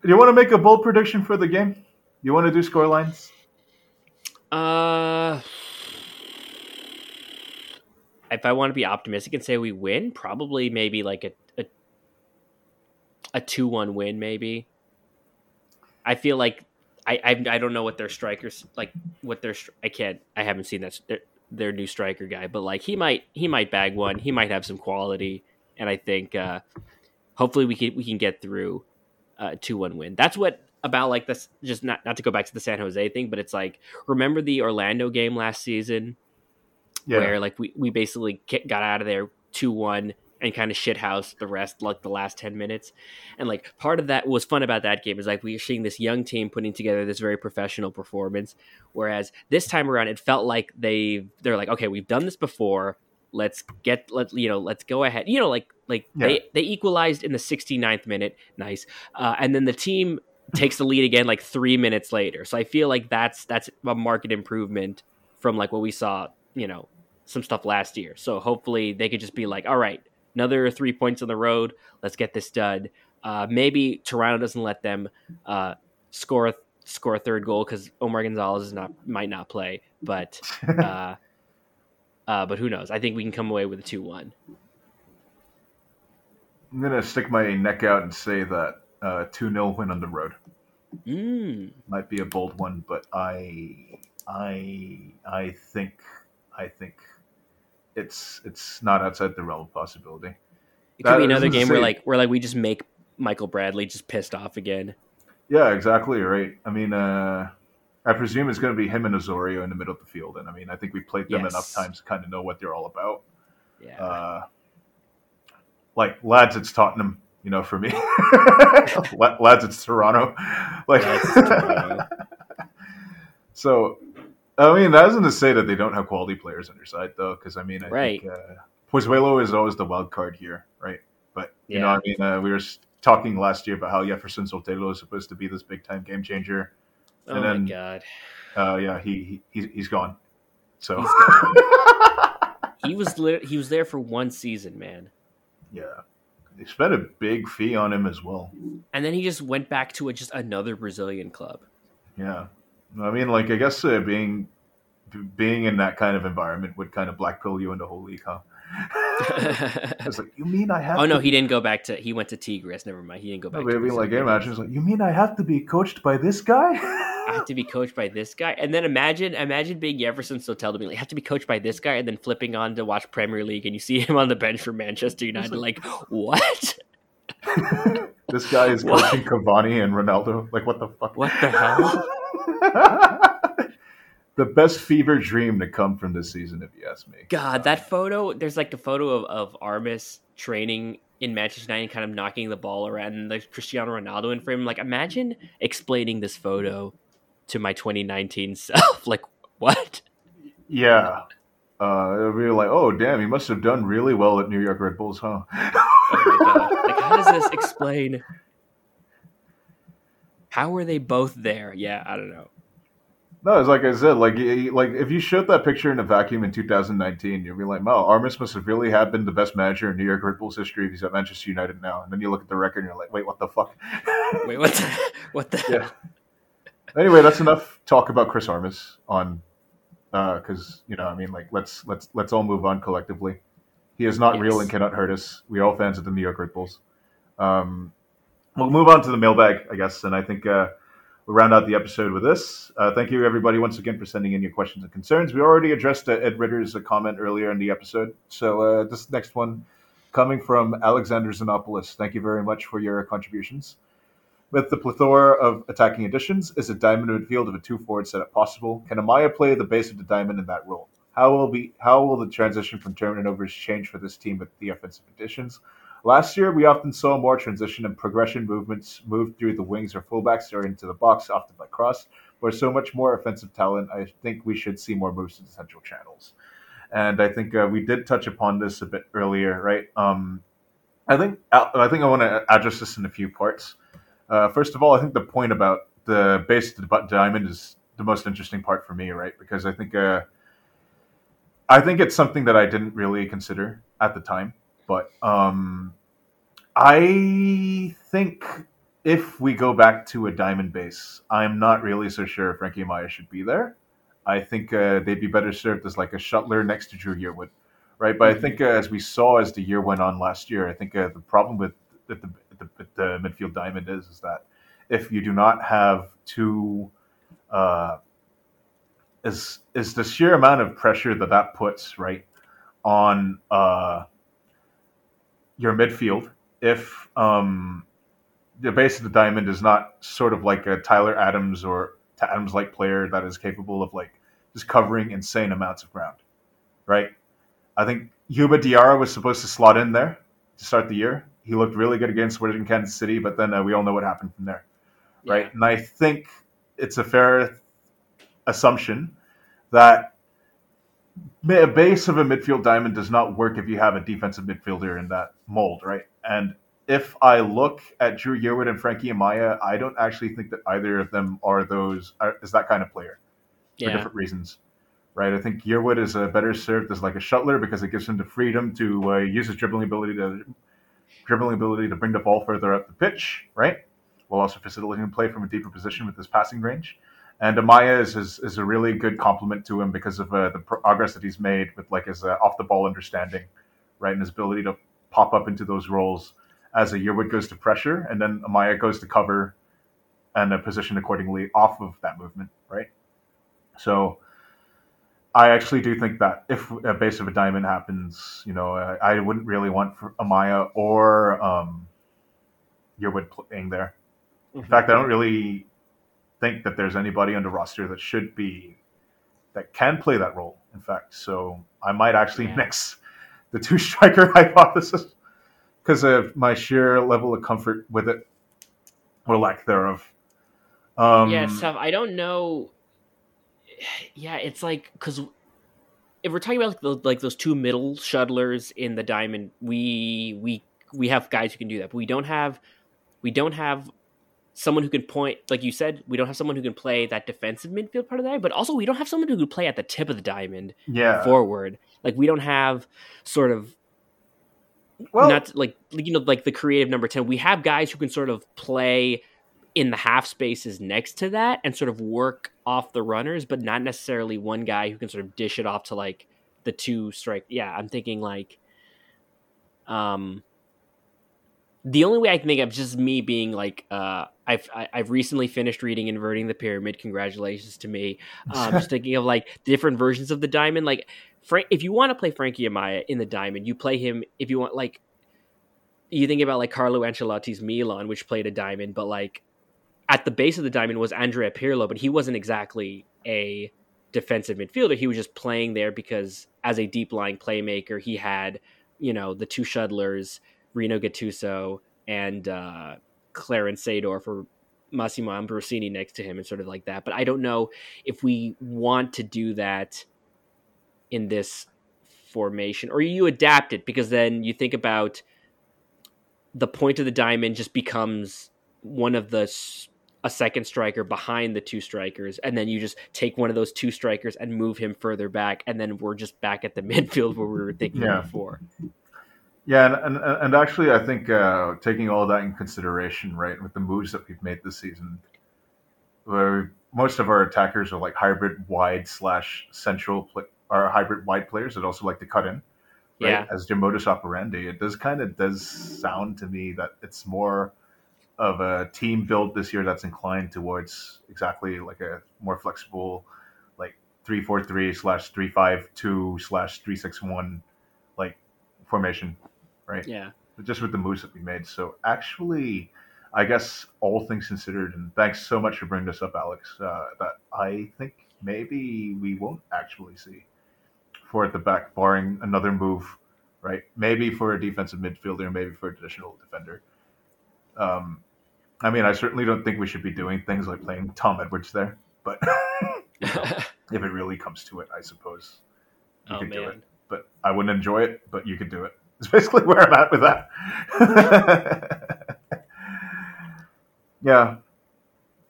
Do you want to make a bold prediction for the game? You want to do score lines? Uh, if I want to be optimistic and say we win, probably maybe like a a, a two one win. Maybe. I feel like I, I I don't know what their strikers like. What their I can't. I haven't seen that their, their new striker guy, but like he might he might bag one. He might have some quality, and I think uh, hopefully we can we can get through uh two one win. That's what about like this. Just not not to go back to the San Jose thing, but it's like remember the Orlando game last season Yeah. where like we, we basically got out of there 2-1 and kind of shithoused the rest like the last 10 minutes and like part of that was fun about that game is like we are seeing this young team putting together this very professional performance whereas this time around it felt like they they're like okay we've done this before let's get let you know let's go ahead you know like Like Yeah. they they equalized in the 69th minute, nice, uh, and then the team takes the lead again like three minutes later. So I feel like that's that's a market improvement from like what we saw, you know, some stuff last year. So hopefully they could just be like, all right, another three points on the road. Let's get this done. Uh, maybe Toronto doesn't let them uh, score a, score a third goal because Omar Gonzalez is not might not play, but [LAUGHS] uh, uh, but who knows? I think we can come away with a two one. I'm gonna stick my neck out and say that uh, two 0 win on the road Mm. might be a bold one, but I I I think I think it's it's not outside the realm of possibility. It could That be another game where like where like we just make Michael Bradley just pissed off again. Yeah, exactly right. I mean, uh, I presume it's going to be him and Osorio in the middle of the field, and I mean, I think we played them Yes. enough times to kind of know what they're all about. Yeah. Uh, like lads, it's Tottenham. You know, for me, [LAUGHS] lads, it's Toronto. Like, Lads, it's Toronto. [LAUGHS] so, I mean, that isn't to say that they don't have quality players on their side, though, because I mean, I Right. think uh, Pozuelo is always the wild card here, right? But you know, I mean, uh, we were talking last year about how Jefferson Soteldo is supposed to be this big time game changer. oh and my then- god. Uh, yeah, he, he he's, he's gone. So He's [LAUGHS] He was li- he was there for one season, man. yeah, they spent a big fee on him as well. And then he just went back to a, just another Brazilian club. Yeah, I mean, like I guess uh, being being in that kind of environment would kind of blackpill you into whole league, huh? [LAUGHS] I was like, you mean I have? oh no, to he didn't go back to he went to Tigres. Never mind. He didn't go back No, to like imagine, it's like, you mean I have to be coached by this guy? I have to be coached by this guy, and then imagine, imagine being Jefferson Sotel to be like, I have to be coached by this guy, and then flipping on to watch Premier League, and you see him on the bench for Manchester United. [LAUGHS] Like, what? [LAUGHS] this guy is What? coaching Cavani and Ronaldo. Like, what the fuck? What the hell? [LAUGHS] the best fever dream to come from this season, if you ask me. God, that photo. There's like a photo of of Armas training in Manchester United, kind of knocking the ball around, and there's Cristiano Ronaldo in frame. Like, imagine explaining this photo to my 2019 [LAUGHS] self. like, what? Yeah. Uh, it'll be like, oh, damn, he must have done really well at New York Red Bulls, huh? [LAUGHS] Oh my god! Like, how does this explain? How were they both there? Yeah, I don't know. No, it's like I said, like like if you showed that picture in a vacuum in 2019, you'd be like, "Wow, Armas must have really have been the best manager in New York Red Bulls history if he's at Manchester United now." And then you look at the record and you're like, "Wait, what the fuck?" [LAUGHS] Wait, what? The, what the? yeah. Anyway, that's enough talk about Chris Armas on, uh, because you know, I mean, like let's let's let's all move on collectively. He is not real and cannot hurt us. We're all fans of the New York Red Bulls. Um, we'll move on to the mailbag, I guess, and I think uh, we'll round out the episode with this. Uh, thank you, everybody, once again for sending in your questions and concerns. We already addressed uh, Ed Ritter's uh, comment earlier in the episode, so uh, this next one coming from Alexander Xenopoulos. Thank you very much for your contributions. With the plethora of attacking additions, is a diamond midfield of a two forward setup possible? Can Amaya play the base of the diamond in that role? How will be how will the transition from turnovers change for this team with the offensive additions? Last year, we often saw more transition and progression movements moved through the wings or fullbacks or into the box, often by cross. Where so much more offensive talent, I think we should see more moves the central channels. And I think uh, we did touch upon this a bit earlier, right? Um, I think I think I want to address this in a few parts. Uh, first of all, I think the point about the base of the diamond is the most interesting part for me, right? Because I think uh, I think it's something that I didn't really consider at the time, but um, I think if we go back to a diamond base, I'm not really so sure Frankie Amaya should be there. I think uh, they'd be better served as like a shuttler next to Dru Yearwood, right? But I think uh, as we saw as the year went on last year, I think uh, the problem with the, the, the, the midfield diamond is is that if you do not have two, uh, is is the sheer amount of pressure that that puts right on uh, your midfield if um, the base of the diamond is not sort of like a Tyler Adams or Adams like player that is capable of like just covering insane amounts of ground, right? I think Youba Diarra was supposed to slot in there to start the year. He looked really good against Wigan Kansas City, but then uh, we all know what happened from there, right? And I think it's a fair assumption that a base of a midfield diamond does not work if you have a defensive midfielder in that mold, right? And if I look at Dru Yearwood and Frankie Amaya, I don't actually think that either of them are those are, is that kind of player for Yeah. different reasons, right? I think Yearwood is uh, better served as like a shuttler because it gives him the freedom to uh, use his dribbling ability to dribbling ability to bring the ball further up the pitch, right? While also facilitating play from a deeper position with his passing range. And Amaya is, is, is a really good compliment to him because of uh, the progress that he's made with like his uh, off the ball understanding, right, and his ability to pop up into those roles as a Yearwood goes to pressure, and then Amaya goes to cover and a position accordingly off of that movement, right? So I actually do think that if a base of a diamond happens, you know, I, I wouldn't really want Amaya or um, Yearwood playing there. In fact, I don't really think that there's anybody on the roster that should be that can play that role. In fact, so I might actually Yeah. mix the two [LAUGHS] striker hypothesis because of my sheer level of comfort with it or lack thereof. Um, yeah, tough. I don't know. Yeah, it's like because if we're talking about like, the, like those two middle shuttlers in the diamond, we we we have guys who can do that, but we don't have we don't have someone who can point like you said we don't have someone who can play that defensive midfield part of that but also we don't have someone who can play at the tip of the diamond yeah. forward. Like we don't have sort of well, not like you know like the creative number 10 we have guys who can sort of play in the half spaces next to that and sort of work off the runners but not necessarily one guy who can sort of dish it off to like the two strike. Yeah i'm thinking like um the only way i can think of just me being like uh i've I- i've recently finished reading inverting the pyramid congratulations to me um, just [LAUGHS] thinking of like different versions of the diamond like Frank, if you want to play Frankie Amaya in the diamond, you play him. If you want, like, you think about like Carlo Ancelotti's Milan, which played a diamond, but like at the base of the diamond was Andrea Pirlo, but he wasn't exactly a defensive midfielder. He was just playing there because as a deep lying playmaker, he had you know the two shuttlers, Rino Gattuso and uh, Clarence Seedorf for Massimo Ambrosini next to him and sort of like that. But I don't know if we want to do that in this formation or you adapt it because then you think about the point of the diamond just becomes one of the a second striker behind the two strikers and then you just take one of those two strikers and move him further back and then we're just back at the [LAUGHS] midfield where we were thinking Yeah. before Yeah, and, and, and actually, I think uh, taking all that in consideration, right, with the moves that we've made this season, where most of our attackers are like hybrid wide slash central, are hybrid wide players that also like to cut in, right, yeah as their modus operandi. It does kind of does sound to me that it's more of a team build this year that's inclined towards exactly like a more flexible, like three four three slash three five two slash three six one, like formation, right? yeah But just with the moves that we made. So actually, I guess all things considered, and thanks so much for bringing this up, Alex. Uh, that I think maybe we won't actually see four at the back, barring another move, right? Maybe for a defensive midfielder, maybe for a traditional defender. Um, I mean, I certainly don't think we should be doing things like playing Tom Edwards there, but [LAUGHS] [LAUGHS] if it really comes to it, I suppose you oh could do it but I wouldn't enjoy it, but you could do it. It's basically where I'm at with that. [LAUGHS] yeah.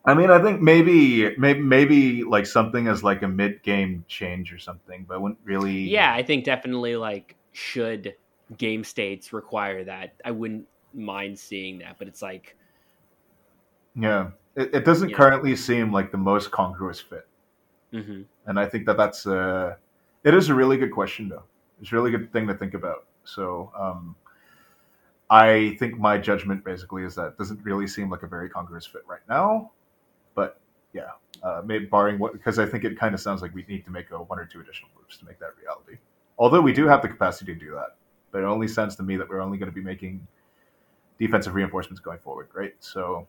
I mean, I think maybe, maybe, maybe like something as like a mid-game change or something, but I wouldn't really. yeah i think definitely like should game states require that i wouldn't mind seeing that but it's like Yeah. It, it doesn't Yeah. currently seem like the most congruous fit, mhm. and I think that that's uh It is a really good question, though. It's a really good thing to think about. So, um, I think my judgment basically is that doesn't really seem like a very congruous fit right now. But yeah, uh, maybe barring what, because I think it kind of sounds like we need to make a one or two additional moves to make that reality. Although we do have the capacity to do that, but it only sounds to me that we're only going to be making defensive reinforcements going forward, right? So,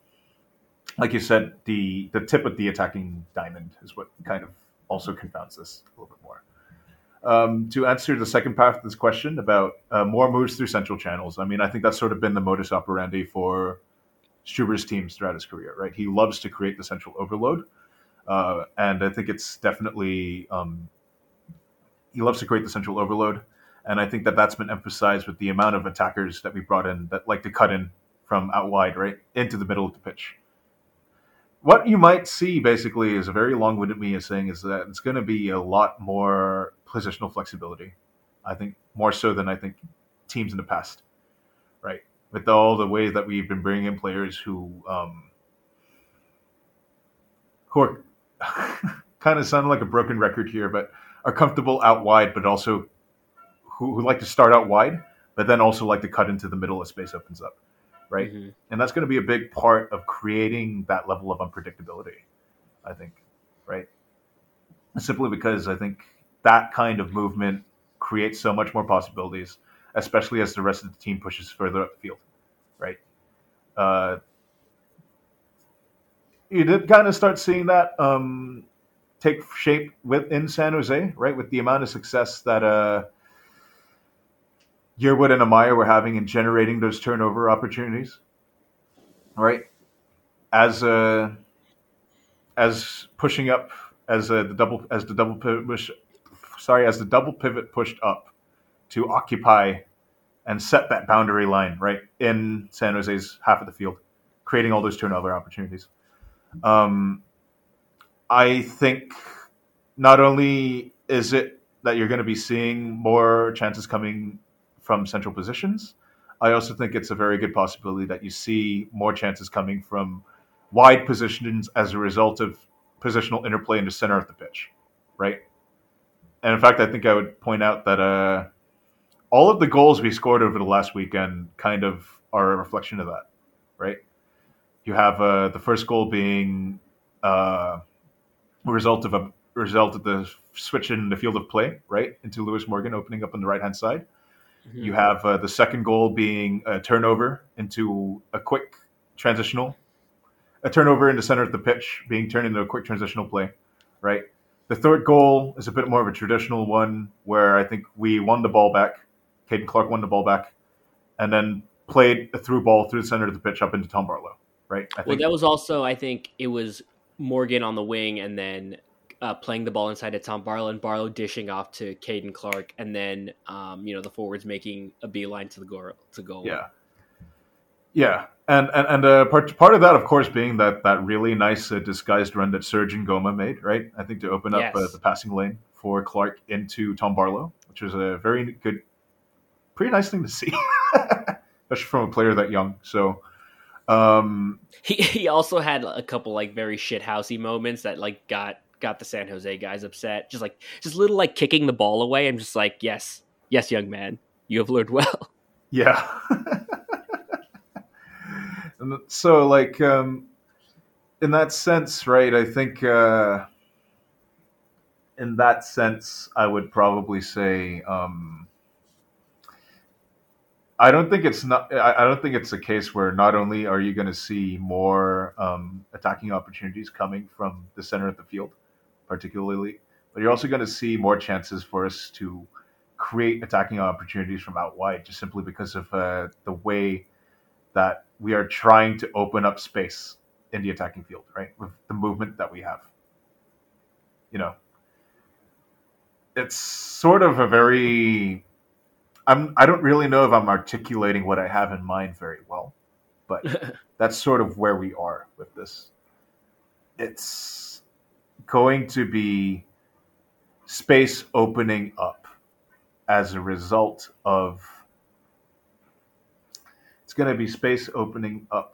like you said, the the tip of the attacking diamond is what kind of also confounds this a little bit more. Um, to answer the second part of this question about uh, more moves through central channels, I mean, I think that's sort of been the modus operandi for Struber's teams throughout his career, right? He loves to create the central overload, uh, and I think it's definitely um, he loves to create the central overload, and I think that that's been emphasized with the amount of attackers that we brought in that like to cut in from out wide, right into the middle of the pitch. What you might see basically is a very long-winded me is saying is that it's going to be a lot more positional flexibility. I think more so than I think teams in the past, right? With all the ways that we've been bringing in players who, um, who are [LAUGHS] kind of sound like a broken record here, but are comfortable out wide, but also who, who like to start out wide, but then also like to cut into the middle as space opens up, right? Mm-hmm. And that's going to be a big part of creating that level of unpredictability, I think, right? Simply because I think that kind of movement creates so much more possibilities, especially as the rest of the team pushes further up the field, right? Uh, you did kind of start seeing that um, take shape within San Jose, right? With the amount of success that uh, Yearwood and Amaya were having in generating those turnover opportunities, right? As uh, as pushing up as uh, the double as the double pivot push, sorry as the double pivot pushed up to occupy and set that boundary line right in San Jose's half of the field, creating all those turnover opportunities. Um, I think not only is it that you're going to be seeing more chances coming from central positions, I also think it's a very good possibility that you see more chances coming from wide positions as a result of positional interplay in the center of the pitch, right? And in fact, I think I would point out that uh, all of the goals we scored over the last weekend kind of are a reflection of that, right? You have uh, the first goal being uh, a result of a result of the switch in the field of play, right, into Lewis Morgan opening up on the right hand side. Mm-hmm. You have uh, the second goal being a turnover into a quick transitional, a turnover in the center of the pitch being turned into a quick transitional play, right? The third goal is a bit more of a traditional one where I think we won the ball back. Caden Clark won the ball back, and then played a through ball through the center of the pitch up into Tom Barlow, right? I well, that was also, I think, it was Morgan on the wing and then uh, playing the ball inside to Tom Barlow and Barlow dishing off to Caden Clark and then um, you know the forwards making a beeline to the goal to goal. Yeah, yeah, and and and uh, part part of that, of course, being that that really nice uh, disguised run that Serge Ngoma made, right? I think to open up yes. Uh, the passing lane for Clark into Tom Barlow, which was a very good, pretty nice thing to see, [LAUGHS] especially from a player that young. So um, he he also had a couple like very shithousey moments that like got got the San Jose guys upset. Just like just little like kicking the ball away. I'm just like, yes, yes, young man, you have learned well. [LAUGHS] Yeah. [LAUGHS] and so like um in that sense, right, I think uh in that sense I would probably say um I don't think it's not. I don't think it's a case where not only are you going to see more um, attacking opportunities coming from the center of the field, particularly, but you're also going to see more chances for us to create attacking opportunities from out wide, just simply because of uh, the way that we are trying to open up space in the attacking field, right? With the movement that we have, you know, it's sort of a very I'm I don't really know if I'm articulating what I have in mind very well, but [LAUGHS] that's sort of where we are with this. It's going to be space opening up as a result of it's going to be space opening up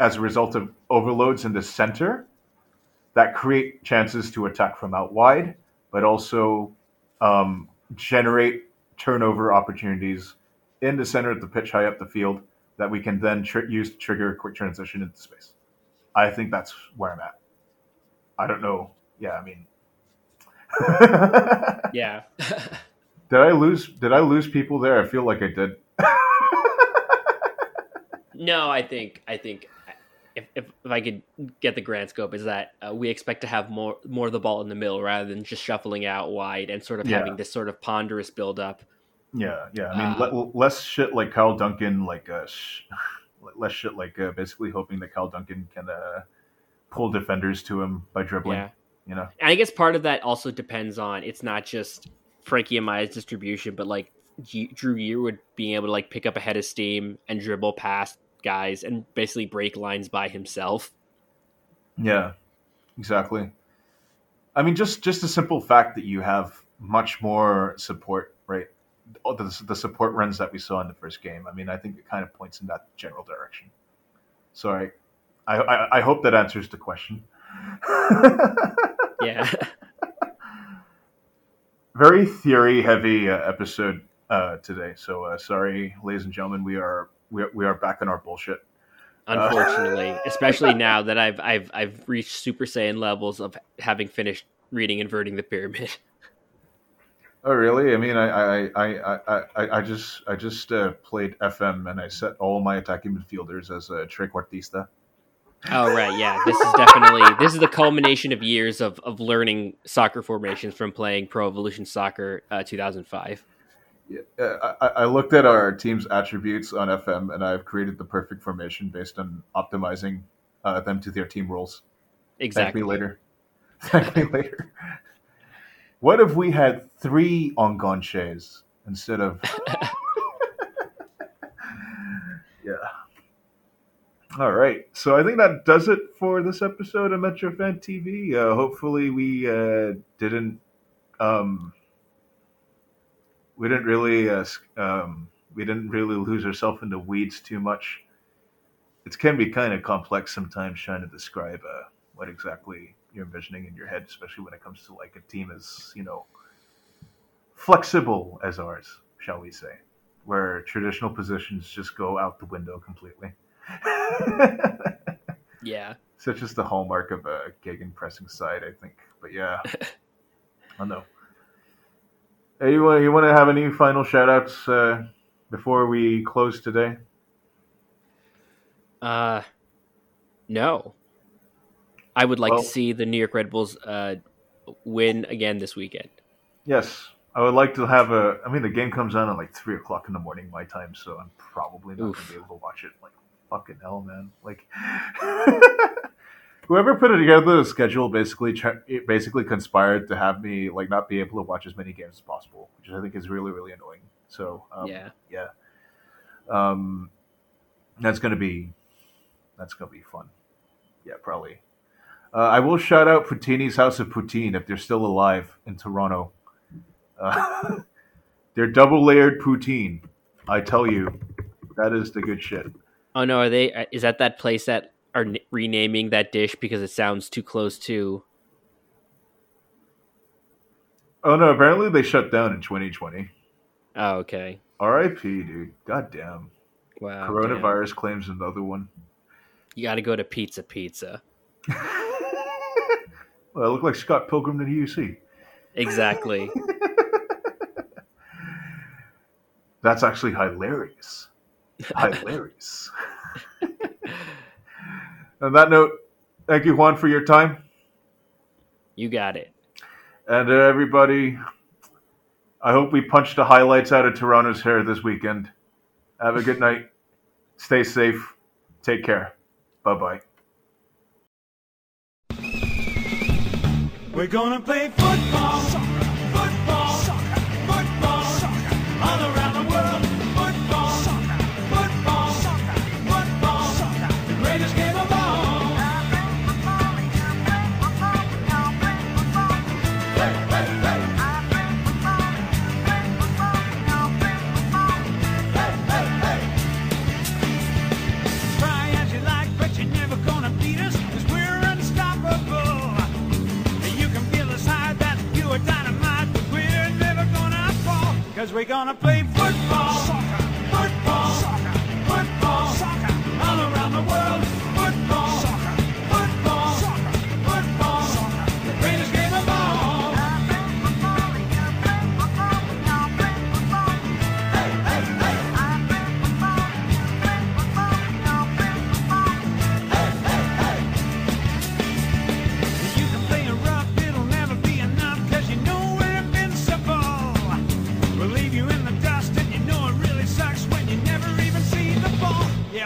as a result of overloads in the center that create chances to attack from out wide, but also um, generate turnover opportunities in the center of the pitch, high up the field, that we can then tr- use to trigger a quick transition into space. I think that's where I'm at. I don't know. Yeah, I mean, [LAUGHS] yeah. [LAUGHS] did I lose? Did I lose people there? I feel like I did. [LAUGHS] no, I think I think if, if, if, I could get the grand scope, is that uh, we expect to have more more of the ball in the middle rather than just shuffling out wide and sort of yeah. having this sort of ponderous build up. Yeah, yeah. I mean, uh, le- less shit like Kyle Duncan, like uh, sh- less shit like uh, basically hoping that Kyle Duncan can uh, pull defenders to him by dribbling. Yeah. You know, and I guess part of that also depends on it's not just Frankie Amaya's distribution, but like G- Dru Yearwood being able to like pick up a head of steam and dribble past guys and basically break lines by himself. Yeah, exactly. I mean, just just the simple fact that you have much more support, right? All the, the support runs that we saw in the first game. I mean, I think it kind of points in that general direction. So I, I, I, hope that answers the question. Yeah. [LAUGHS] Very theory heavy uh, episode uh, today. So uh, sorry, ladies and gentlemen, we are we are, we are back in our bullshit. Unfortunately, [LAUGHS] especially now that I've I've I've reached Super Saiyan levels of having finished reading Inverting the Pyramid. [LAUGHS] Oh really? I mean, I I I I, I, I just I just uh, played FM and I set all my attacking midfielders as a trequartista. Oh right, yeah. This is definitely this is the culmination of years of, of learning soccer formations from playing Pro Evolution Soccer uh, 2005. Yeah, uh, I, I looked at our team's attributes on FM and I've created the perfect formation based on optimizing uh, them to their team roles. Exactly. Thank me later. [LAUGHS] Thank me later. What if we had three Enganches instead of? [LAUGHS] yeah. All right. So I think that does it for this episode of Metro Fan TV. Uh, hopefully, we uh, didn't um, we didn't really uh, um, we didn't really lose ourselves into weeds too much. It can be kind of complex sometimes trying to describe uh, what exactly you're envisioning in your head, especially when it comes to like a team as you know flexible as ours, shall we say, where traditional positions just go out the window completely. Yeah. Such as the hallmark of a Gegen pressing side, I think. But yeah, [LAUGHS] I know. Hey, you want you want to have any final shout outs uh, before we close today? Uh no. I would like Well- to see the New York Red Bulls uh, win again this weekend. Yes, I would like to have a. I mean, the game comes on at like three o'clock in the morning my time, so I'm probably not Oof. gonna be able to watch it. Like fucking hell, man! Like [LAUGHS] whoever put it together, the schedule basically it basically conspired to have me like not be able to watch as many games as possible, which I think is really really annoying. So um, yeah. yeah, um, that's gonna be that's gonna be fun. Yeah, probably. Uh, I will shout out Poutini's House of Poutine if they're still alive in Toronto. Uh, [LAUGHS] they're double layered poutine. I tell you, that is the good shit. Oh no, are they? uh, Is that that place that are n- renaming that dish because it sounds too close to? Oh no, apparently they shut down in 2020. Oh, okay. R.I.P. Dude. God damn. Wow. Coronavirus claims another one. You got to go to Pizza Pizza. [LAUGHS] Well, I look like Scott Pilgrim to the UC. Exactly. [LAUGHS] That's actually hilarious. Hilarious. On that note, thank you, Juan, for your time. you got it. And uh, everybody, I hope we punched the highlights out of Toronto's hair this weekend. Have a good night. Stay safe. Take care. Bye bye. We're gonna play football, football, Cause we're gonna play football, football,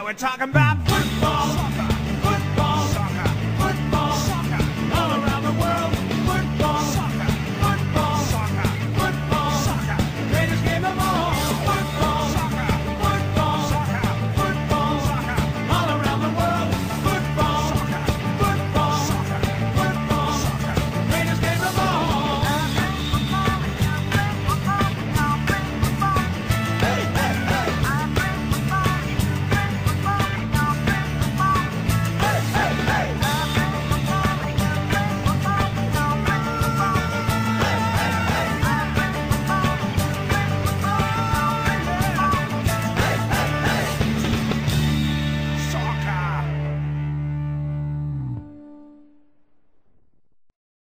we're talking about